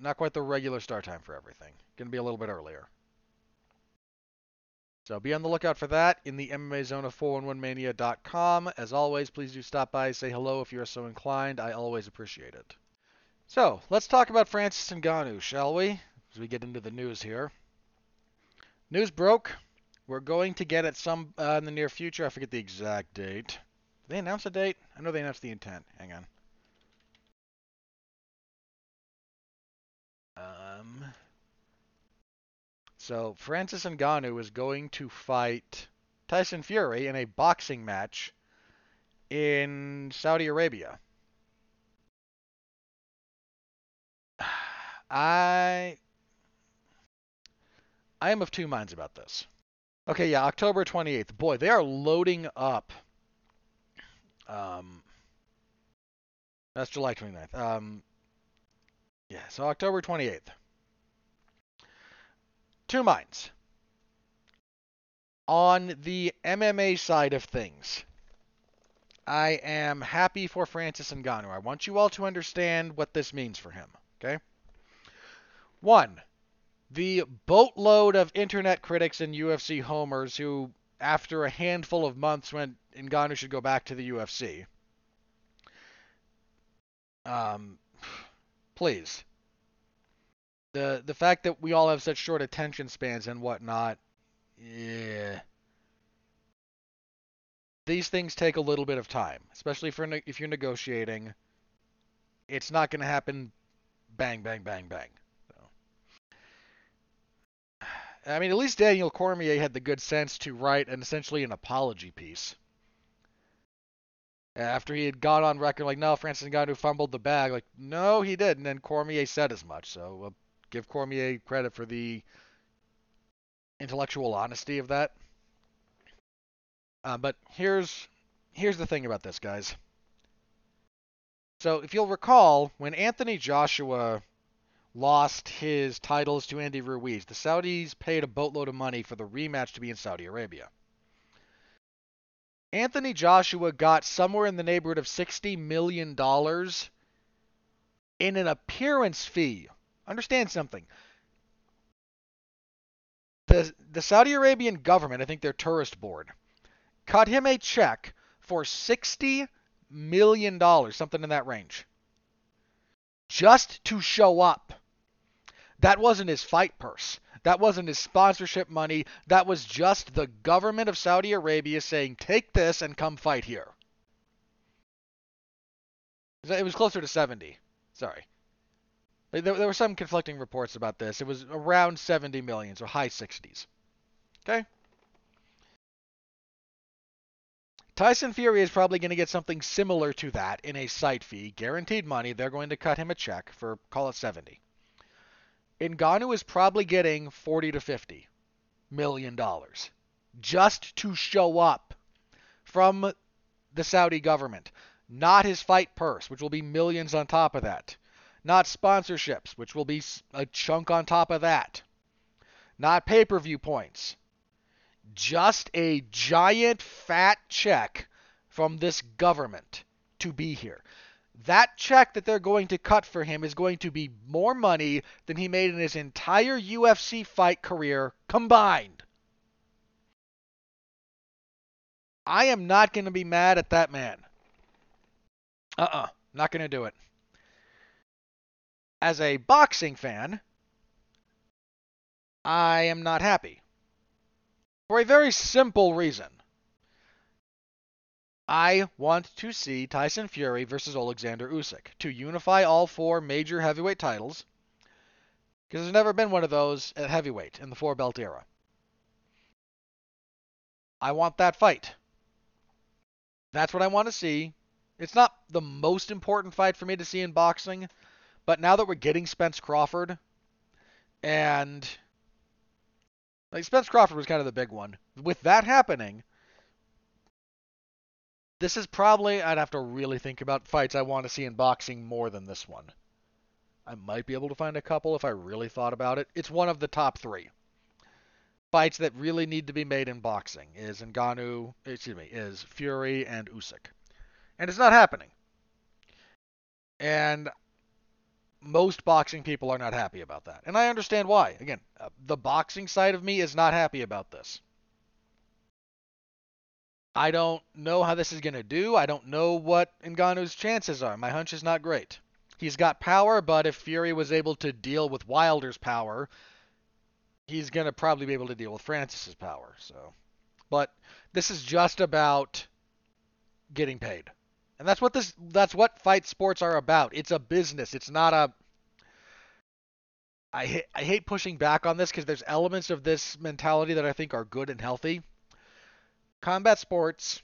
Not quite the regular start time for everything. Going to be a little bit earlier. So be on the lookout for that in the MMA Zone of 411mania.com. As always, please do stop by, say hello if you're so inclined. I always appreciate it. So, let's talk about Francis Ngannou, shall we? As we get into the news here. News broke. We're going to get it some uh, in the near future. I forget the exact date. Did they announce a date? I know they announced the intent. Hang on. Um. So Francis Ngannou is going to fight Tyson Fury in a boxing match in Saudi Arabia. *sighs* I I am of two minds about this. Okay, yeah, October 28th. Boy, they are loading up. Um, that's July 29th. Um, yeah, so October 28th. Two minds. On the MMA side of things, I am happy for Francis Ngannou. I want you all to understand what this means for him. Okay. One, the boatload of internet critics and UFC homers who, after a handful of months, went Ngannou should go back to the UFC. Um, please. The the fact that we all have such short attention spans and whatnot, yeah. These things take a little bit of time, especially for ne- if you're negotiating. It's not going to happen bang, bang, bang, bang. So. I mean, at least Daniel Cormier had the good sense to write an essentially an apology piece after he had gone on record like, no, Francis Ngannou fumbled the bag. Like, no, he didn't. And then Cormier said as much. So uh, give Cormier credit for the intellectual honesty of that. Uh, but here's here's the thing about this, guys. So if you'll recall, when Anthony Joshua lost his titles to Andy Ruiz, the Saudis paid a boatload of money for the rematch to be in Saudi Arabia. Anthony Joshua got somewhere in the neighborhood of $60 million in an appearance fee. Understand something. The, the Saudi Arabian government, I think their tourist board, cut him a check for $60 million, something in that range, just to show up. That wasn't his fight purse. That wasn't his sponsorship money. That was just the government of Saudi Arabia saying, take this and come fight here. It was closer to 70. Sorry. There, there were some conflicting reports about this. It was around 70 million, so high 60s. Okay? Tyson Fury is probably going to get something similar to that in a site fee, guaranteed money. They're going to cut him a check for, call it 70. Ngannou is probably getting 40 to 50 million dollars just to show up from the Saudi government. Not his fight purse, which will be millions on top of that. Not sponsorships, which will be a chunk on top of that. Not pay per view points. Just a giant fat check from this government to be here that check that they're going to cut for him is going to be more money than he made in his entire UFC fight career combined. I am not going to be mad at that man. Uh uh-uh, uh, not going to do it. As a boxing fan, I am not happy. For a very simple reason. I want to see Tyson Fury versus Alexander Usyk to unify all four major heavyweight titles because there's never been one of those at heavyweight in the four belt era. I want that fight. That's what I want to see. It's not the most important fight for me to see in boxing, but now that we're getting Spence Crawford and like Spence Crawford was kind of the big one. With that happening, this is probably, I'd have to really think about fights I want to see in boxing more than this one. I might be able to find a couple if I really thought about it. It's one of the top three fights that really need to be made in boxing. Is Ngannou, excuse me, is Fury and Usyk, and it's not happening. And most boxing people are not happy about that, and I understand why. Again, uh, the boxing side of me is not happy about this. I don't know how this is going to do. I don't know what Ngannou's chances are. My hunch is not great. He's got power, but if Fury was able to deal with Wilder's power, he's going to probably be able to deal with Francis's power. So, but this is just about getting paid. And that's what this that's what fight sports are about. It's a business. It's not a I I hate pushing back on this because there's elements of this mentality that I think are good and healthy combat sports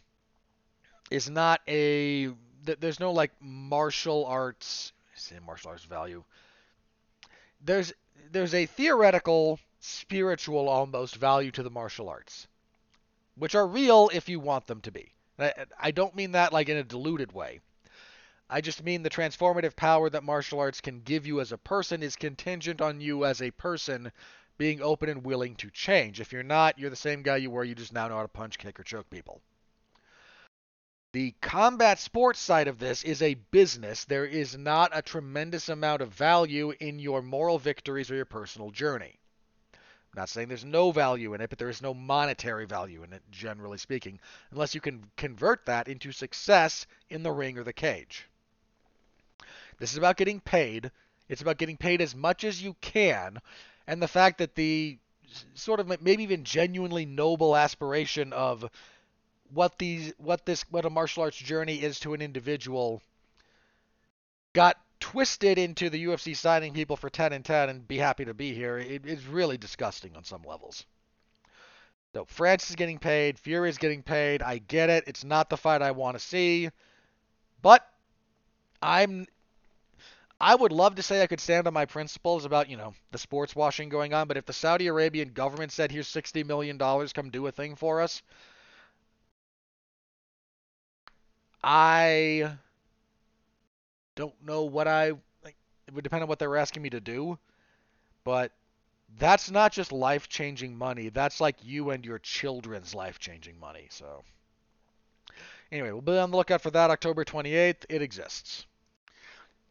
is not a there's no like martial arts martial arts value? There's there's a theoretical spiritual almost value to the martial arts which are real if you want them to be. I, I don't mean that like in a diluted way. I just mean the transformative power that martial arts can give you as a person is contingent on you as a person being open and willing to change. If you're not, you're the same guy you were, you just now know how to punch, kick, or choke people. The combat sports side of this is a business. There is not a tremendous amount of value in your moral victories or your personal journey. I'm not saying there's no value in it, but there is no monetary value in it, generally speaking, unless you can convert that into success in the ring or the cage. This is about getting paid. It's about getting paid as much as you can, and the fact that the sort of maybe even genuinely noble aspiration of what these what this what a martial arts journey is to an individual got twisted into the UFC signing people for 10 and 10 and be happy to be here. It is really disgusting on some levels. So Francis is getting paid, Fury is getting paid. I get it. It's not the fight I want to see, but I'm I would love to say I could stand on my principles about, you know, the sports washing going on, but if the Saudi Arabian government said, here's $60 million, come do a thing for us, I don't know what I like. It would depend on what they were asking me to do, but that's not just life changing money. That's like you and your children's life changing money. So, anyway, we'll be on the lookout for that October 28th. It exists.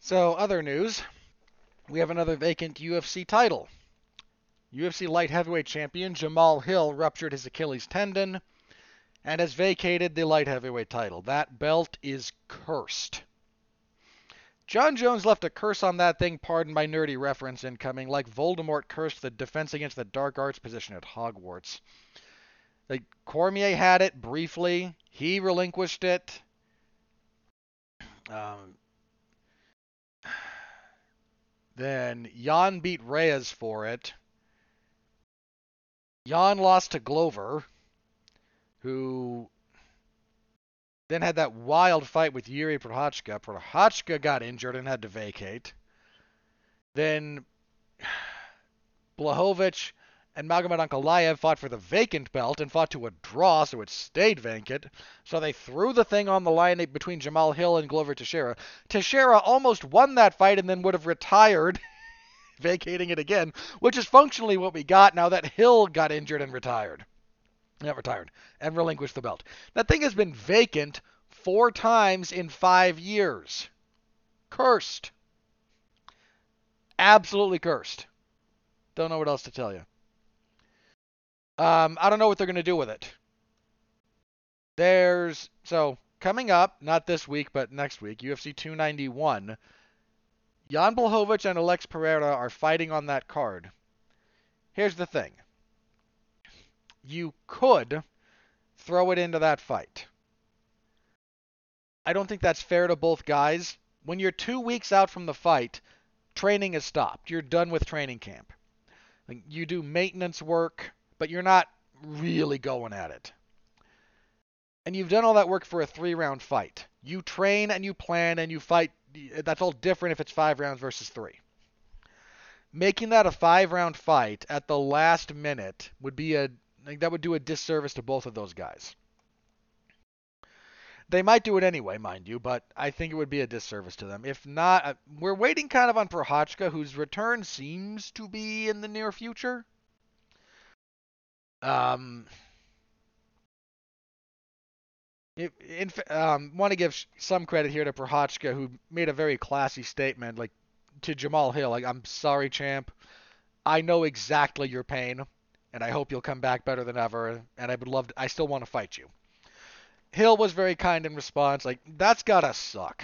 So, other news we have another vacant UFC title. UFC light heavyweight champion Jamahal Hill ruptured his Achilles tendon and has vacated the light heavyweight title. That belt is cursed. Jon Jones left a curse on that thing, pardon my nerdy reference incoming, like Voldemort cursed the defense against the dark arts position at Hogwarts. Like Cormier had it briefly, he relinquished it. Um, then Jan beat Reyes for it. Jan lost to Glover who then had that wild fight with Jiri Prochazka. Prochazka got injured and had to vacate. Then *sighs* Blachowicz and Magomed Ankalaev fought for the vacant belt and fought to a draw, so it stayed vacant. So they threw the thing on the line between Jamahal Hill and Glover Teixeira. Teixeira almost won that fight and then would have retired, *laughs* vacating it again, which is functionally what we got now that Hill got injured and retired not retired, and relinquished the belt. That thing has been vacant four times in five years. Cursed. Absolutely cursed. Don't know what else to tell you. Um, I don't know what they're going to do with it. There's so coming up, not this week, but next week, UFC 291. Jan Blachowicz and Alex Pereira are fighting on that card. Here's the thing you could throw it into that fight. I don't think that's fair to both guys. When you're two weeks out from the fight, training is stopped. You're done with training camp. You do maintenance work, but you're not really going at it. And you've done all that work for a three round fight. You train and you plan and you fight. That's all different if it's five rounds versus three. Making that a five round fight at the last minute would be a like that would do a disservice to both of those guys. They might do it anyway, mind you, but I think it would be a disservice to them. If not, uh, we're waiting kind of on Prochazka, whose return seems to be in the near future. Um, in, um, want to give some credit here to Prochazka, who made a very classy statement, like to Jamahal Hill, like, "I'm sorry, champ. I know exactly your pain and I hope you'll come back better than ever. And I would love to, I still want to fight you. Hill was very kind in response, like that's gotta suck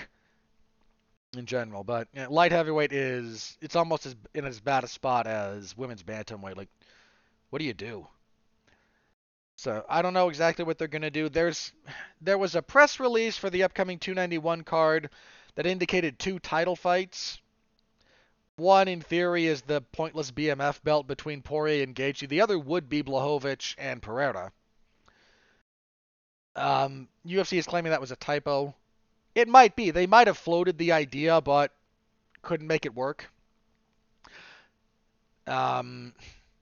in general. But you know, light heavyweight is it's almost as in as bad a spot as women's bantamweight. Like, what do you do? So I don't know exactly what they're gonna do. There's there was a press release for the upcoming 291 card that indicated two title fights one, in theory, is the pointless BMF belt between Poirier and Gaethje. The other would be Blachowicz and Pereira. Um, UFC is claiming that was a typo. It might be. They might have floated the idea, but couldn't make it work. Um,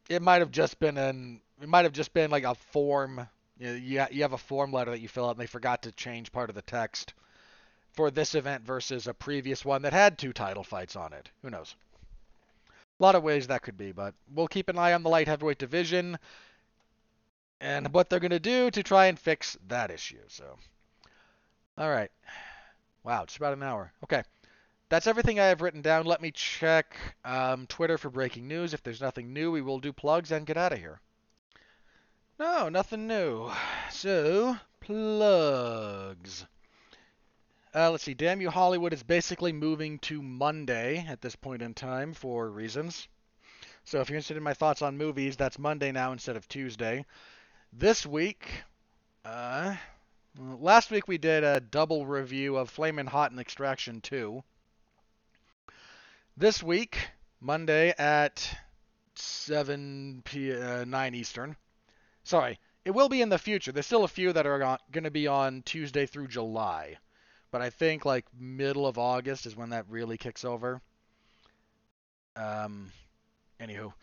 it might have just been an. It might have just been like a form. You, know, you, have a form letter that you fill out, and they forgot to change part of the text for this event versus a previous one that had two title fights on it. Who knows? a lot of ways that could be, but we'll keep an eye on the light heavyweight division and what they're going to do to try and fix that issue. So, all right. Wow, just about an hour. Okay. That's everything I have written down. Let me check um, Twitter for breaking news. If there's nothing new, we will do plugs and get out of here. No, nothing new. So, plugs. Uh, let's see. Damn You Hollywood is basically moving to Monday at this point in time for reasons. So if you're interested in my thoughts on movies, that's Monday now instead of Tuesday. This week, uh, last week we did a double review of Flamin' Hot and Extraction 2. This week, Monday at 7 p. Uh, 9 Eastern. Sorry, it will be in the future. There's still a few that are going to be on Tuesday through July but I think like middle of August is when that really kicks over. Um, anywho,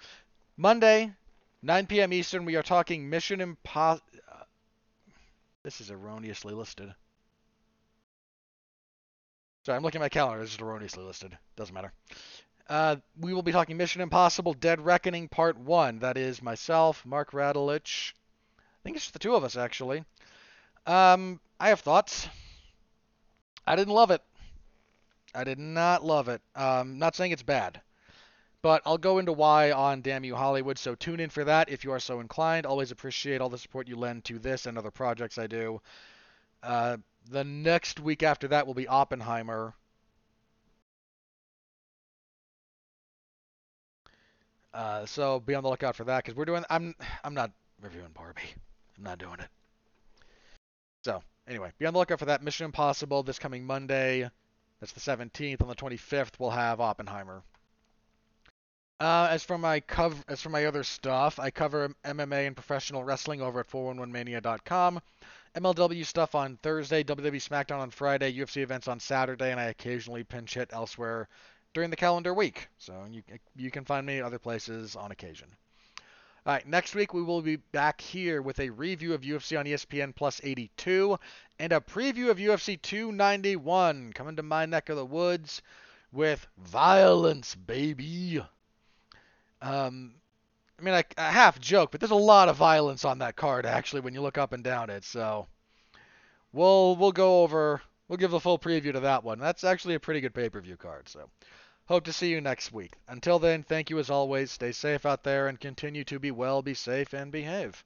Monday, 9 p.m. Eastern, we are talking Mission Impossible. Uh, this is erroneously listed. Sorry, I'm looking at my calendar. This is erroneously listed. Doesn't matter. Uh, we will be talking Mission Impossible Dead Reckoning Part 1. That is myself, Mark Radulich. I think it's just the two of us, actually. Um, I have thoughts. I didn't love it. I did not love it. Um, not saying it's bad, but I'll go into why on Damn You Hollywood. So tune in for that if you are so inclined. Always appreciate all the support you lend to this and other projects I do. Uh, the next week after that will be Oppenheimer. Uh, so be on the lookout for that because we're doing. I'm I'm not reviewing Barbie. I'm not doing it. So anyway, be on the lookout for that. Mission Impossible this coming Monday. That's the 17th. On the 25th, we'll have Oppenheimer. Uh, as for my cover, as for my other stuff, I cover MMA and professional wrestling over at 411mania.com. MLW stuff on Thursday, WWE SmackDown on Friday, UFC events on Saturday, and I occasionally pinch hit elsewhere during the calendar week. So you you can find me other places on occasion. All right, next week we will be back here with a review of UFC on ESPN Plus 82 and a preview of UFC 291 coming to my neck of the woods with violence, baby. Um, I mean, I, I half joke, but there's a lot of violence on that card actually when you look up and down it. So we'll we'll go over, we'll give the full preview to that one. That's actually a pretty good pay-per-view card. So. Hope to see you next week. Until then, thank you as always. Stay safe out there and continue to be well, be safe, and behave.